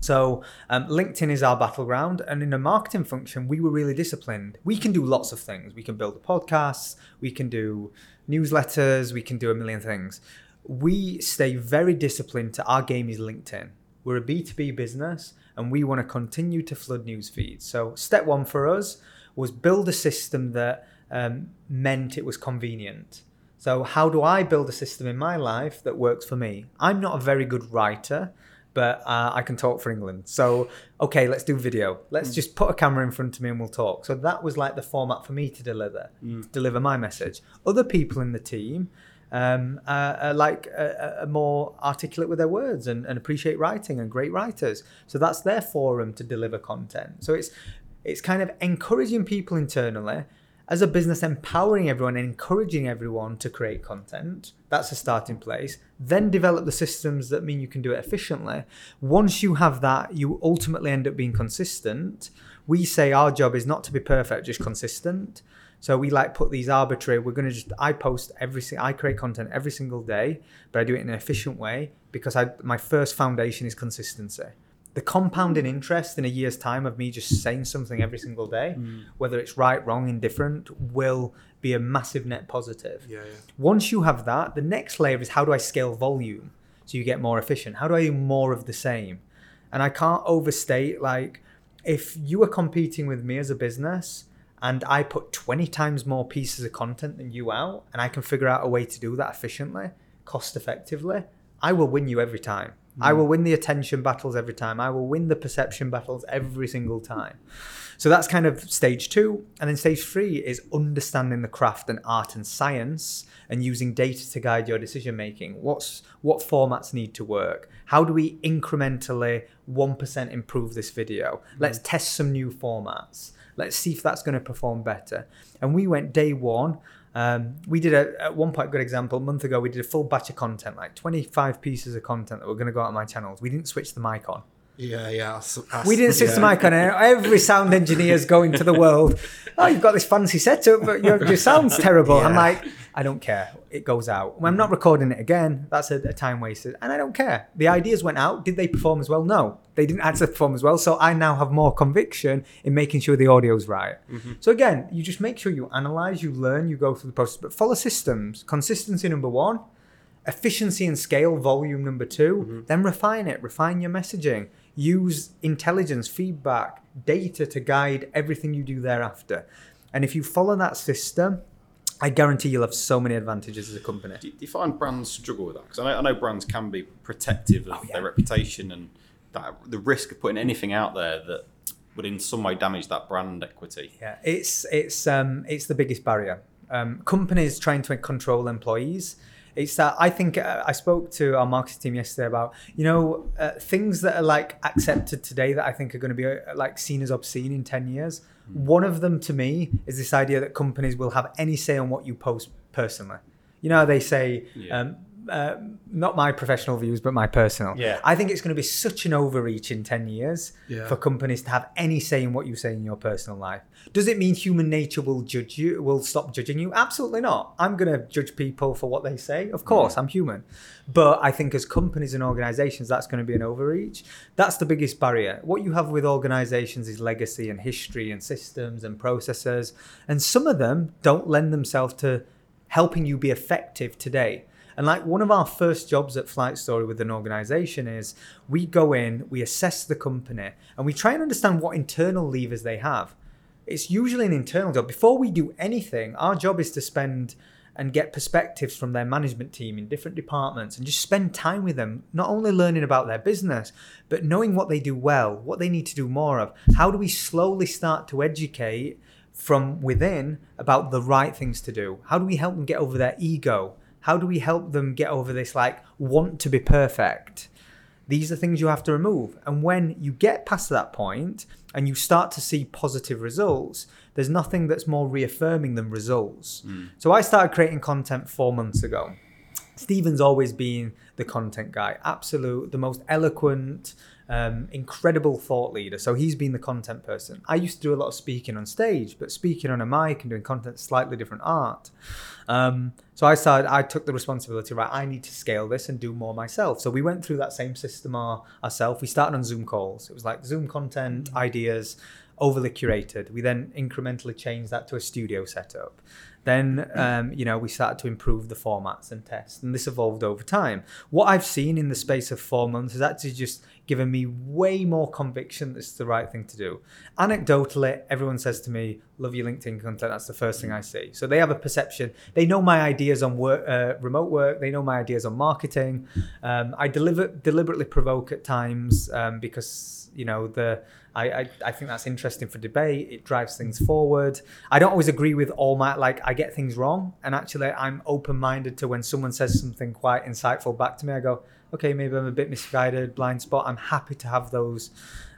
So um, LinkedIn is our battleground, and in a marketing function, we were really disciplined. We can do lots of things. We can build a podcast, we can do newsletters, we can do a million things. We stay very disciplined to our game is LinkedIn. We're a B2B business, and we want to continue to flood news feeds. So step one for us was build a system that um, meant it was convenient. So, how do I build a system in my life that works for me? I'm not a very good writer, but uh, I can talk for England. So, okay, let's do video. Let's just put a camera in front of me and we'll talk. So, that was like the format for me to deliver, deliver my message. Other people in the team um, are, are like uh, are more articulate with their words and, and appreciate writing and great writers. So, that's their forum to deliver content. So, it's it's kind of encouraging people internally as a business empowering everyone and encouraging everyone to create content that's a starting place then develop the systems that mean you can do it efficiently. Once you have that you ultimately end up being consistent. We say our job is not to be perfect just consistent. So we like put these arbitrary we're going to just i post every i create content every single day but i do it in an efficient way because i my first foundation is consistency the compounding interest in a year's time of me just saying something every single day, mm. whether it's right, wrong, indifferent, will be a massive net positive. Yeah, yeah. Once you have that, the next layer is how do I scale volume so you get more efficient? How do I do more of the same? And I can't overstate like if you are competing with me as a business and I put 20 times more pieces of content than you out and I can figure out a way to do that efficiently, cost effectively, I will win you every time. I will win the attention battles every time. I will win the perception battles every single time. So that's kind of stage two. And then stage three is understanding the craft and art and science and using data to guide your decision making. What's what formats need to work? How do we incrementally 1% improve this video? Mm. Let's test some new formats. Let's see if that's going to perform better. And we went day one. Um, we did a at one point, good example, a month ago, we did a full batch of content, like 25 pieces of content that were going to go out on my channels. We didn't switch the mic on. Yeah, yeah. I s- I We didn't s- switch the yeah. mic on. and Every sound engineer's going to the world. Oh, you've got this fancy setup, but your, your sound's terrible. I'm like, I don't care. It goes out. I'm not recording it again. That's a, a time wasted, and I don't care. The ideas went out. Did they perform as well? No, they didn't actually perform as well. So I now have more conviction in making sure the audio's right. Mm-hmm. So again, you just make sure you analyze, you learn, you go through the process, but follow systems. Consistency number one efficiency and scale volume number 2 mm-hmm. then refine it refine your messaging use intelligence feedback data to guide everything you do thereafter and if you follow that system i guarantee you'll have so many advantages as a company Do you, find brands struggle with that? Because I know, I know brands can be protective of Oh, yeah. their reputation and that the risk of putting anything out there that would in some way damage that brand equity. Yeah, it's it's um it's the biggest barrier. Um, companies trying to control employees. It's that I think uh, I spoke to our marketing team yesterday about you know uh, things that are like accepted today that I think are going to be uh, like seen as obscene in ten years. One of them to me is this idea that companies will have any say on what you post personally. You know, how they say. Yeah. Um, uh, not my professional views, but my personal. Yeah. I think it's going to be such an overreach in 10 years Yeah. for companies to have any say in what you say in your personal life. Does it mean human nature will judge you, will stop judging you? Absolutely not. I'm going to judge people for what they say. Of course, I'm human. But I think as companies and organizations, that's going to be an overreach. That's the biggest barrier. What you have with organizations is legacy and history and systems and processes. And some of them don't lend themselves to helping you be effective today. And like one of our first jobs at Flight Story with an organization is we go in, we assess the company, and we try and understand what internal levers they have. It's usually an internal job. Before we do anything, our job is to spend and get perspectives from their management team in different departments and just spend time with them, not only learning about their business, but knowing what they do well, what they need to do more of. How do we slowly start to educate from within about the right things to do? How do we help them get over their ego? How do we help them get over this like want to be perfect? These are things you have to remove. And when you get past that point and you start to see positive results, there's nothing that's more reaffirming than results. So I started creating content four months ago. Steven's always been the content guy, absolute, the most eloquent, um, incredible thought leader. So he's been the content person. I used to do a lot of speaking on stage, but speaking on a mic and doing content is slightly different art. Um, so I started, I took the responsibility, right? I need to scale this and do more myself. So we went through that same system our, ourselves. We started on Zoom calls. It was like Zoom content, ideas, overly curated. We then incrementally changed that to a studio setup. Then, um, you know, we started to improve the formats and tests, and this evolved over time. What I've seen in the space of four months has actually just given me way more conviction that it's the right thing to do. Anecdotally, everyone says to me, "Love your LinkedIn content." That's the first thing I see. So they have a perception. They know my ideas on work, uh, remote work. They know my ideas on marketing. Um, I deliver deliberately provoke at times um, because you know the I, I, I think that's interesting for debate. It drives things forward. I don't always agree with all my like I get things wrong, and actually I'm open minded to when someone says something quite insightful back to me. I go, okay, maybe I'm a bit misguided, blind spot. I'm happy to have those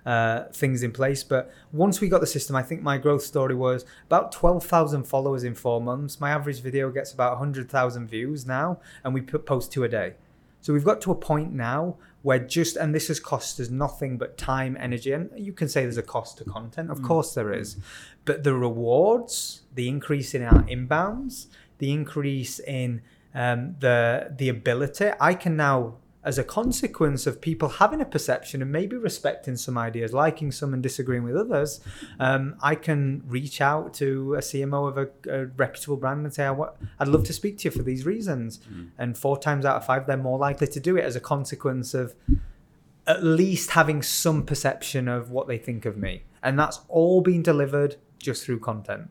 uh, things in place. But once we got the system, I think my growth story was about 12,000 followers in four months. My average video gets about 100,000 views now, and we put, post two a day. So we've got to a point now where just, and this has cost us nothing but time, energy, and you can say there's a cost to content. Of course there is. But the rewards, the increase in our inbounds, the increase in um, the the ability, I can now, as a consequence of people having a perception and maybe respecting some ideas, liking some and disagreeing with others, um, I can reach out to a CMO of a, a reputable brand and say, I wa- I'd love to speak to you for these reasons. And four times out of five, they're more likely to do it as a consequence of at least having some perception of what they think of me. And that's all being delivered just through content.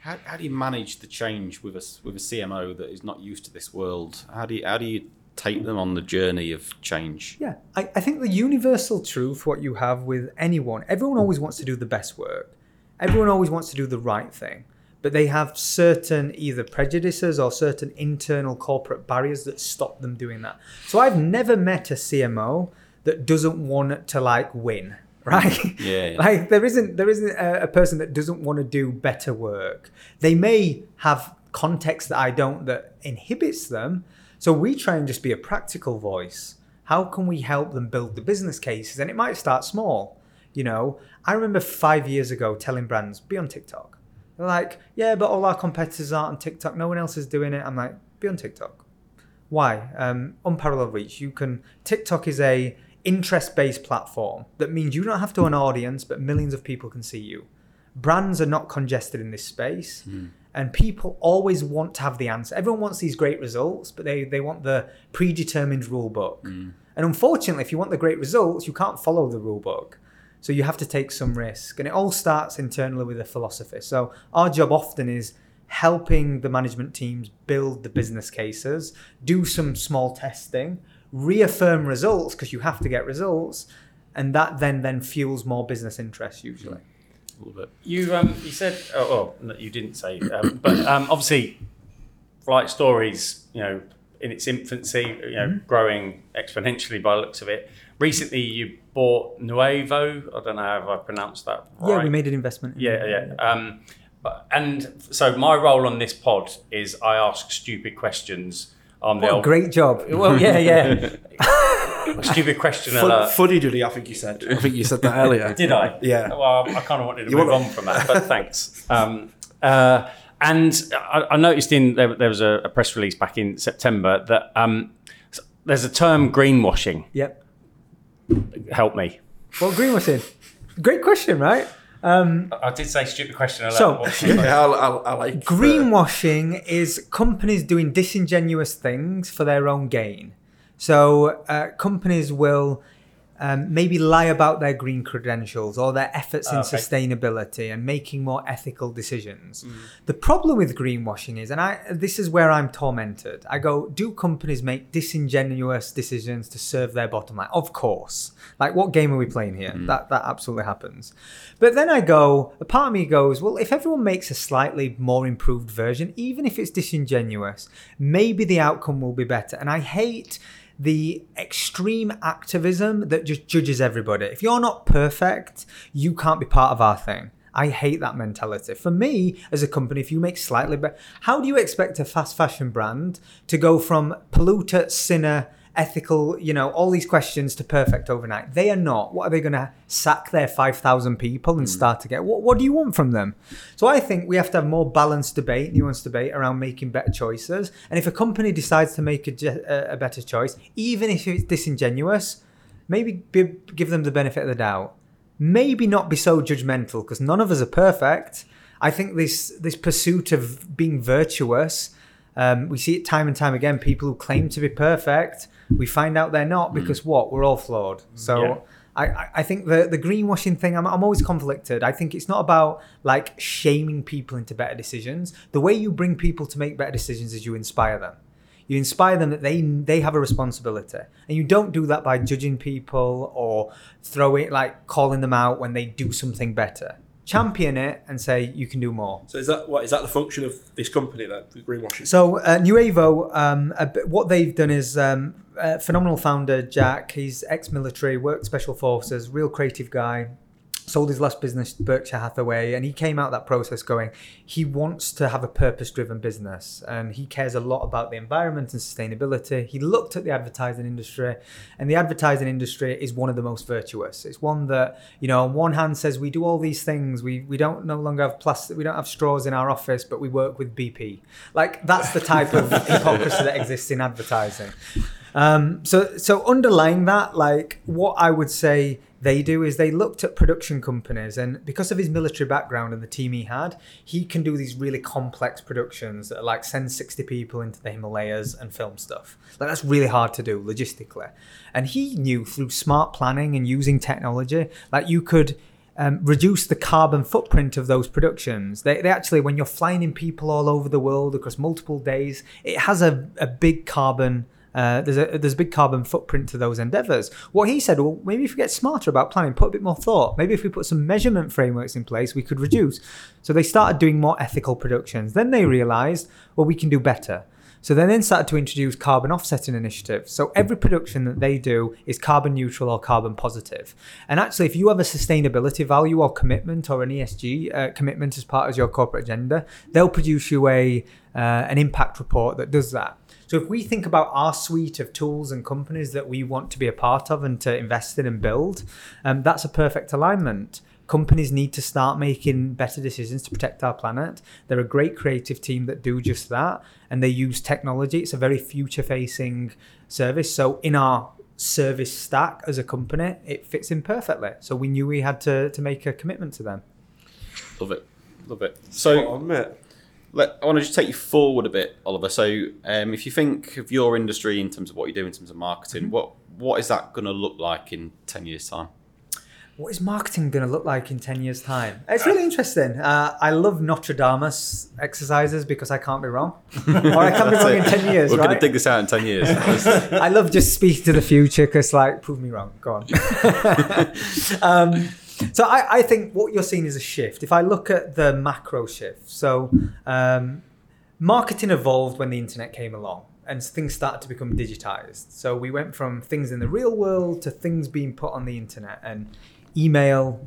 How, how do you manage the change with a with a CMO that is not used to this world? How do you, how do you take them on the journey of change? Yeah, I, I think the universal truth, what you have with anyone, everyone always wants to do the best work. Everyone always wants to do the right thing. But they have certain either prejudices or certain internal corporate barriers that stop them doing that. So I've never met a CMO that doesn't want to like win, right? Yeah, yeah. like there isn't there isn't a, a person that doesn't want to do better work. They may have context that I don't that inhibits them. So we try and just be a practical voice. How can we help them build the business cases? And it might start small. You know, I remember five years ago telling brands, be on TikTok. They're like, yeah, but all our competitors aren't on TikTok. No one else is doing it. I'm like, be on TikTok. Why? Um, unparalleled reach. You can. TikTok is a interest-based platform that means you don't have to an audience, but millions of people can see you. Brands are not congested in this space, and people always want to have the answer. Everyone wants these great results, but they they want the predetermined rule book. Mm. And unfortunately, if you want the great results, you can't follow the rule book. So you have to take some risk. And it all starts internally with a philosophy. So our job often is helping the management teams build the business cases, do some small testing, reaffirm results because you have to get results, and that then then fuels more business interest usually. Mm. Love it. You um you said oh, oh no, you didn't say um, but um obviously Flight Story's you know in its infancy you know growing exponentially by the looks of it recently you bought Nuevo I don't know how I pronounced that right Yeah, we made an investment. in- yeah yeah um but, and so my role on this pod is I ask stupid questions on the What a old great job. well yeah yeah stupid question Fun, alert funny, Judy. I think you said. I think you said that earlier. Did I? Yeah. Well, I kind of wanted to You move wanna- on from that, but thanks. Um, uh, and I, I noticed in there, there was a, a press release back in September that um, there's a term greenwashing. Yep. Help me. What greenwashing. Great question, right? Um, I did say stupid question. alert. So- Yeah, I, I, I like the- Greenwashing is companies doing disingenuous things for their own gain. So uh, companies will um, maybe lie about their green credentials or their efforts in Okay. sustainability and making more ethical decisions. The problem with greenwashing is, and I this is where I'm tormented. I go, do companies make disingenuous decisions to serve their bottom line? Of course. Like, what game are we playing here? That that absolutely happens. But then I go, a part of me goes, well, if everyone makes a slightly more improved version, even if it's disingenuous, maybe the outcome will be better. And I hate the extreme activism that just judges everybody. If you're not perfect, you can't be part of our thing. I hate that mentality. For me, as a company, if you make slightly better, how do you expect a fast fashion brand to go from polluter, sinner, ethical, you know, all these questions to perfect overnight? They are not. What are they going to sack their 5,000 people and start to get? What, what do you want from them? So I think we have to have more balanced debate, nuanced debate around making better choices. And if a company decides to make a, a a better choice, even if it's disingenuous, maybe give them the benefit of the doubt. Maybe not be so judgmental because none of us are perfect. I think this this pursuit of being virtuous, um, we see it time and time again. People who claim to be perfect, we find out they're not because what? We're all flawed. So. Yeah. I, I- I think the, the greenwashing thing, I'm, I'm always conflicted. I think it's not about like shaming people into better decisions. The way you bring people to make better decisions is you inspire them. You inspire them that they they have a responsibility, and you don't do that by judging people or throwing like calling them out when they do something better. champion it, and say you can do more. So is that what is that the function of this company that Greenwashing. So uh, Nuevo, um, a bit- what they've done is um, uh, phenomenal founder Jack. He's ex-military, worked special forces, real creative guy. Sold his last business to Berkshire Hathaway, and he came out that process going. He wants to have a purpose-driven business, and he cares a lot about the environment and sustainability. He looked at the advertising industry, and the advertising industry is one of the most virtuous. It's one that you know, on one hand, says we do all these things. We we don't no longer have plastic. We don't have straws in our office, but we work with BP. Like that's the type of hypocrisy that exists in advertising. Um, so so underlying that, like what I would say they do is they looked at production companies, and because of his military background and the team he had, he can do these really complex productions that like send sixty people into the Himalayas and film stuff. Like that's really hard to do logistically, and he knew through smart planning and using technology, like you could. Um, reduce the carbon footprint of those productions. They, they actually, when you're flying in people all over the world across multiple days, it has a, a big carbon uh, there's a there's a big carbon footprint to those endeavors. What he said, well, maybe if we get smarter about planning, put a bit more thought. Maybe if we put some measurement frameworks in place, we could reduce. So they started doing more ethical productions. Then they realized, well, we can do better. So they then started to introduce carbon offsetting initiatives. So every production that they do is carbon neutral or carbon positive. And actually, if you have a sustainability value or commitment or an ESG uh, commitment as part of your corporate agenda, they'll produce you a uh, an impact report that does that. So if we think about our suite of tools and companies that we want to be a part of and to invest in and build, um, that's a perfect alignment. Companies need to start making better decisions to protect our planet. They're a great creative team that do just that, and they use technology. It's a very future-facing service. So in our service stack as a company, it fits in perfectly. So we knew we had to to make a commitment to them. Love it. Love it. Spot So on, mate. Let, I want to just take you forward a bit, Oliver. So um, if you think of your industry in terms of what you do in terms of marketing, Mm-hmm. what what is that going to look like in 10 years' time? What is marketing going to look like in 10 years' time? It's really interesting. Uh, I love Nostradamus exercises because I can't be wrong. or I can't be wrong in 10 years, We're going to dig this out in 10 years. I love just speak to the future because, like, prove me wrong. Go on. um, so I, I think what you're seeing is a shift. If I look at the macro shift, so um, marketing evolved when the internet came along and things started to become digitized. So we went from things in the real world to things being put on the internet and email.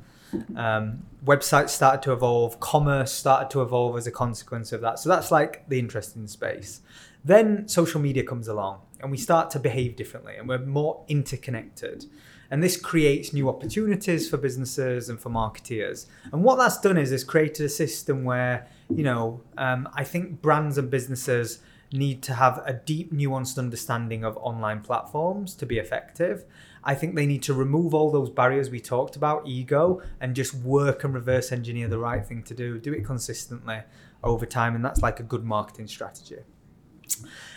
Um, websites started to evolve, commerce started to evolve as a consequence of that. So that's like the interesting space. Then social media comes along and we start to behave differently and we're more interconnected. And this creates new opportunities for businesses and for marketeers. And what that's done is it's created a system where, you know, um, I think brands and businesses need to have a deep, nuanced understanding of online platforms to be effective. I think they need to remove all those barriers we talked about, ego, and just work and reverse engineer the right thing to do, do it consistently over time. And that's like a good marketing strategy.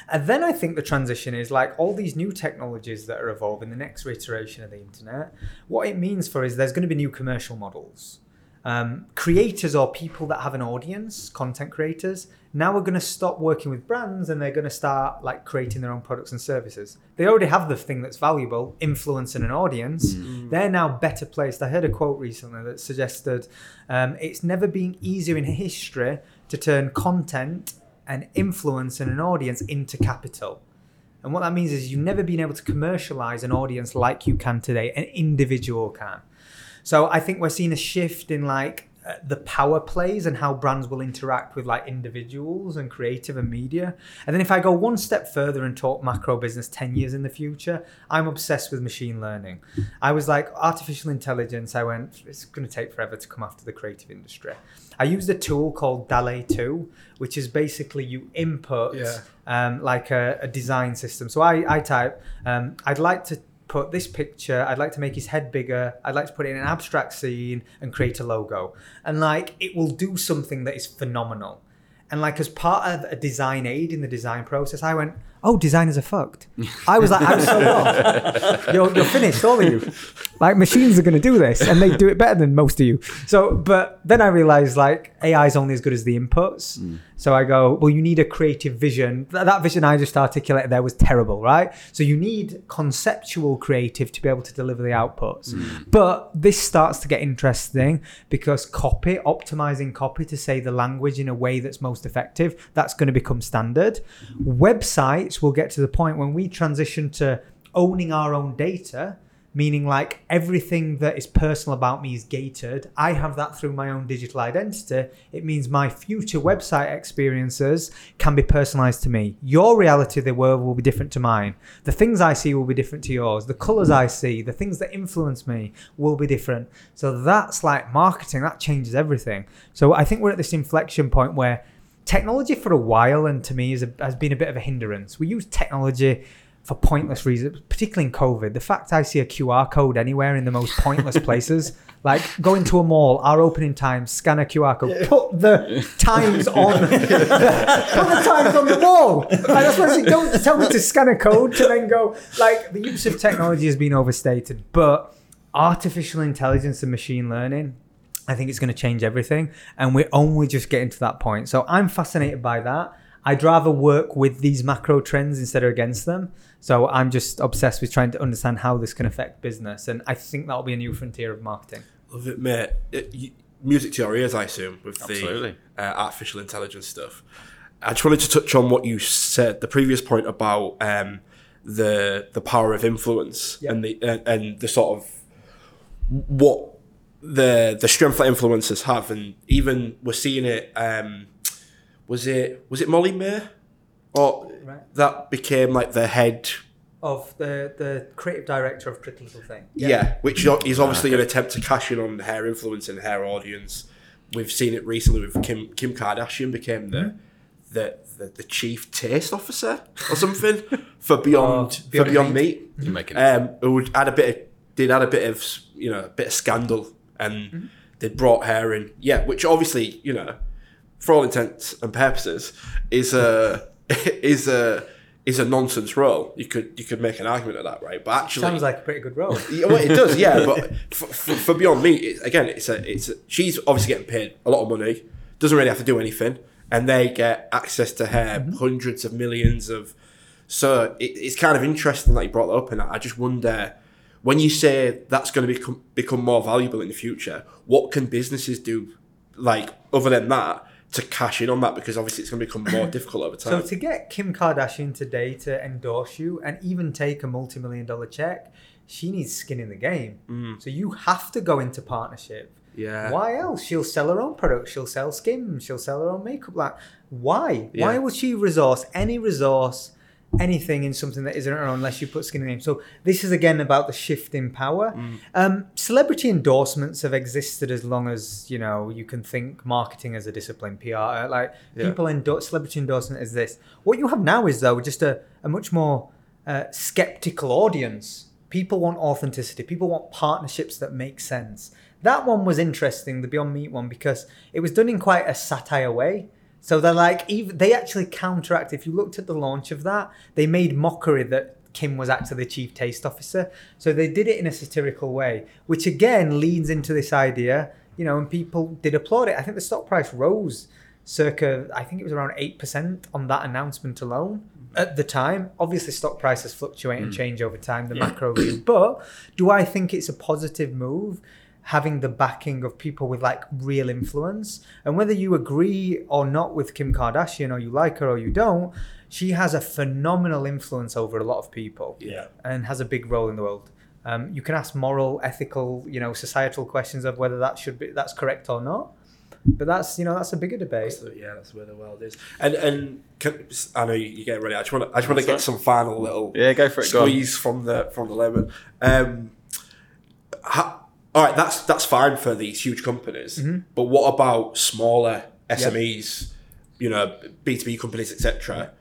And then I think the transition is like all these new technologies that are evolving, the next iteration of the internet. What it means for is there's going to be new commercial models. Um, creators or people that have an audience, content creators, now are going to stop working with brands and they're going to start like creating their own products and services. They already have the thing that's valuable, influence and an audience. They're now better placed. I heard a quote recently that suggested um, it's never been easier in history to turn content and influence and an audience into capital. And what that means is you've never been able to commercialize an audience like you can today, an individual can. So I think we're seeing a shift in like uh, the power plays and how brands will interact with like individuals and creative and media. And then if I go one step further and talk macro business 10 years in the future, I'm obsessed with machine learning. I was like artificial intelligence. I went, it's going to take forever to come after the creative industry. I used a tool called DALL-E 2, which is basically you input Yeah. um, like a, a design system. So I, I type, um, I'd like to put this picture, I'd like to make his head bigger, I'd like to put it in an abstract scene and create a logo. And like it will do something that is phenomenal. And like as part of a design aid in the design process, I went, oh, designers are fucked. I was like, I'm so off. You're, you're finished, all of you. Like machines are going to do this, and they do it better than most of you. So, but then I realized like AI is only as good as the inputs. Mm. So I go, well, you need a creative vision. That vision I just articulated there was terrible, right? So you need conceptual creative to be able to deliver the outputs. Hmm. But this starts to get interesting because copy, optimizing copy to say the language in a way that's most effective, that's going to become standard. Websites will get to the point when we transition to owning our own data meaning like everything that is personal about me is gated. I have that through my own digital identity. It means my future website experiences can be personalized to me. Your reality of the world will be different to mine. The things I see will be different to yours. The colors I see, the things that influence me will be different. So that's like marketing, that changes everything. So I think we're at this inflection point where technology for a while and to me is a, has been a bit of a hindrance. We use technology for pointless reasons, particularly in COVID. The fact I see a QR code anywhere in the most pointless places, like go into a mall, our opening times, scan a QR code, put the times on, the, put the times on the wall. Like that's what I say. Don't tell me to scan a code to then go. Like the use of technology has been overstated, but artificial intelligence and machine learning. I think it's going to change everything, and we're only just getting to that point. So I'm fascinated by that. I'd rather work with these macro trends instead of against them. So I'm just obsessed with trying to understand how this can affect business, and I think that'll be a new frontier of marketing. Love it, mate. It, you, music to your ears, I assume, with Absolutely. the uh, artificial intelligence stuff. I just wanted to touch on what you said, the previous point about um, the the power of influence Yep. and the and, and the sort of what the the strength that influencers have, and even we're seeing it. Um, was it was it Molly-Mae, or Right. that became like the head Of the the creative director of Pretty Little Thing. Yeah, which is obviously an attempt to cash in on her influence and her audience. We've seen it recently with Kim Kim Kardashian became the the, the, the chief taste officer or something for Beyond Oh, for Beyond Beyond Meat. Meat. You're making Um, who would add a bit of, did add a bit of you know a bit of scandal and they brought her in. Yeah, which obviously you know for all intents and purposes is a is a is a nonsense role. You could you could make an argument of that, right? But actually, Sounds like a pretty good role. yeah, well, it does, yeah. But for, for, for Beyond Me, it, again, it's a, it's a, she's obviously getting paid a lot of money. Doesn't really have to do anything, and they get access to her mm-hmm. hundreds of millions of. So it, it's kind of interesting that you brought that up, and I just wonder when you say that's going to become become more valuable in the future. What can businesses do, like other than that, to cash in on that? Because obviously it's going to become more difficult over time. So to get Kim Kardashian today to endorse you and even take a multi-million dollar check, she needs skin in the game. Mm. So you have to go into partnership. Yeah. Why else? She'll sell her own products. She'll sell skin. She'll sell her own makeup. Like, why? Why Yeah. would she resource any resource, anything in something that isn't unless you put skin in the game? So this is again about the shift in power. Mm. Um, celebrity endorsements have existed as long as you know you can think marketing as a discipline. PR, uh, like Yeah. people endorse celebrity endorsement is this. What you have now is though just a, a much more uh, skeptical audience. People want authenticity. People want partnerships that make sense. That one was interesting, the Beyond Meat one, because it was done in quite a satire way. So they're like, even they actually counteract. If you looked at the launch of that, they made mockery that Kim was actually the chief taste officer. So they did it in a satirical way, which again leads into this idea, you know, and people did applaud it. I think the stock price rose circa, I think it was around 8% on that announcement alone at the time. Obviously, stock prices fluctuate and mm. change over time, the macro view. But do I think it's a positive move? Having the backing of people with like real influence, and whether you agree or not with Kim Kardashian, or you like her or you don't, she has a phenomenal influence over a lot of people yeah. and has a big role in the world. Um, you can ask moral, ethical, you know, societal questions of whether that should be that's correct or not. But that's you know that's a bigger debate. So, yeah, that's where the world is. And and can, I know you get ready. I just want to I just want to get some final little Yeah, go for it, go squeeze from the from the lemon. Um, ha, all right, that's that's fine for these huge companies. Mm-hmm. But what about smaller SMEs? You know, B two B companies, etc.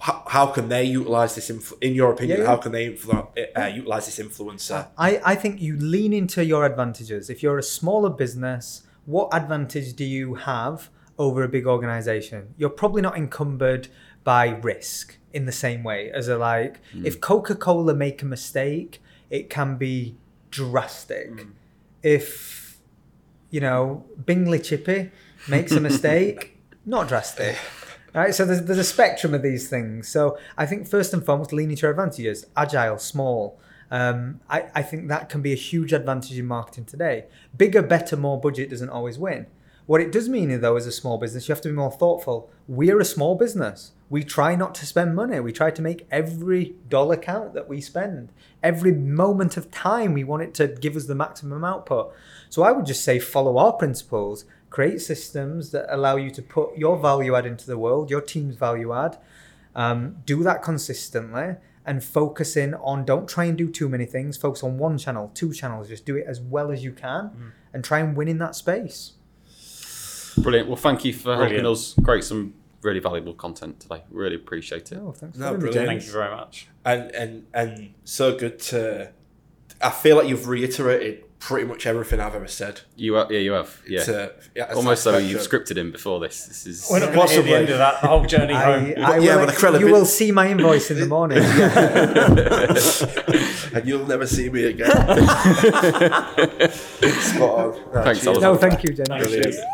How, how can they utilize this? Influ- in your opinion, Yeah, how can they influ- uh, utilize this influencer? I, I think you lean into your advantages. If you're a smaller business, what advantage do you have over a big organization? You're probably not encumbered by risk in the same way as a like if Coca-Cola make a mistake, it can be drastic. If you know Bingley Chippy makes a mistake, not drastic. Right, so there's, there's a spectrum of these things. So I think first and foremost, lean into your advantages. Agile, small. Um, I, I think that can be a huge advantage in marketing today. Bigger, better, more budget doesn't always win. What it does mean, though, as a small business, you have to be more thoughtful. We're a small business. We try not to spend money. We try to make every dollar count that we spend. Every moment of time, we want it to give us the maximum output. So I would just say follow our principles, create systems that allow you to put your value add into the world, your team's value add. Um, do that consistently and focus in on don't try and do too many things. Focus on one channel, two channels. Just do it as well as you can and try and win in that space. Brilliant. Well, thank you for helping us create some really valuable content today. Really appreciate it. Oh, thanks No, for brilliant. Thank you very much. and and and so good to. I feel like you've reiterated pretty much everything I've ever said. You are, yeah, you have. Yeah. To, yeah, Almost so you've scripted him before this. This is. We're not going to hear the end of that. The whole journey home. I, I yeah, will, but the you will see my invoice in the morning. and you'll never see me again. Spot on. Thanks, cheers. Oliver. no, thank you, James. Thanks, Brilliant. James.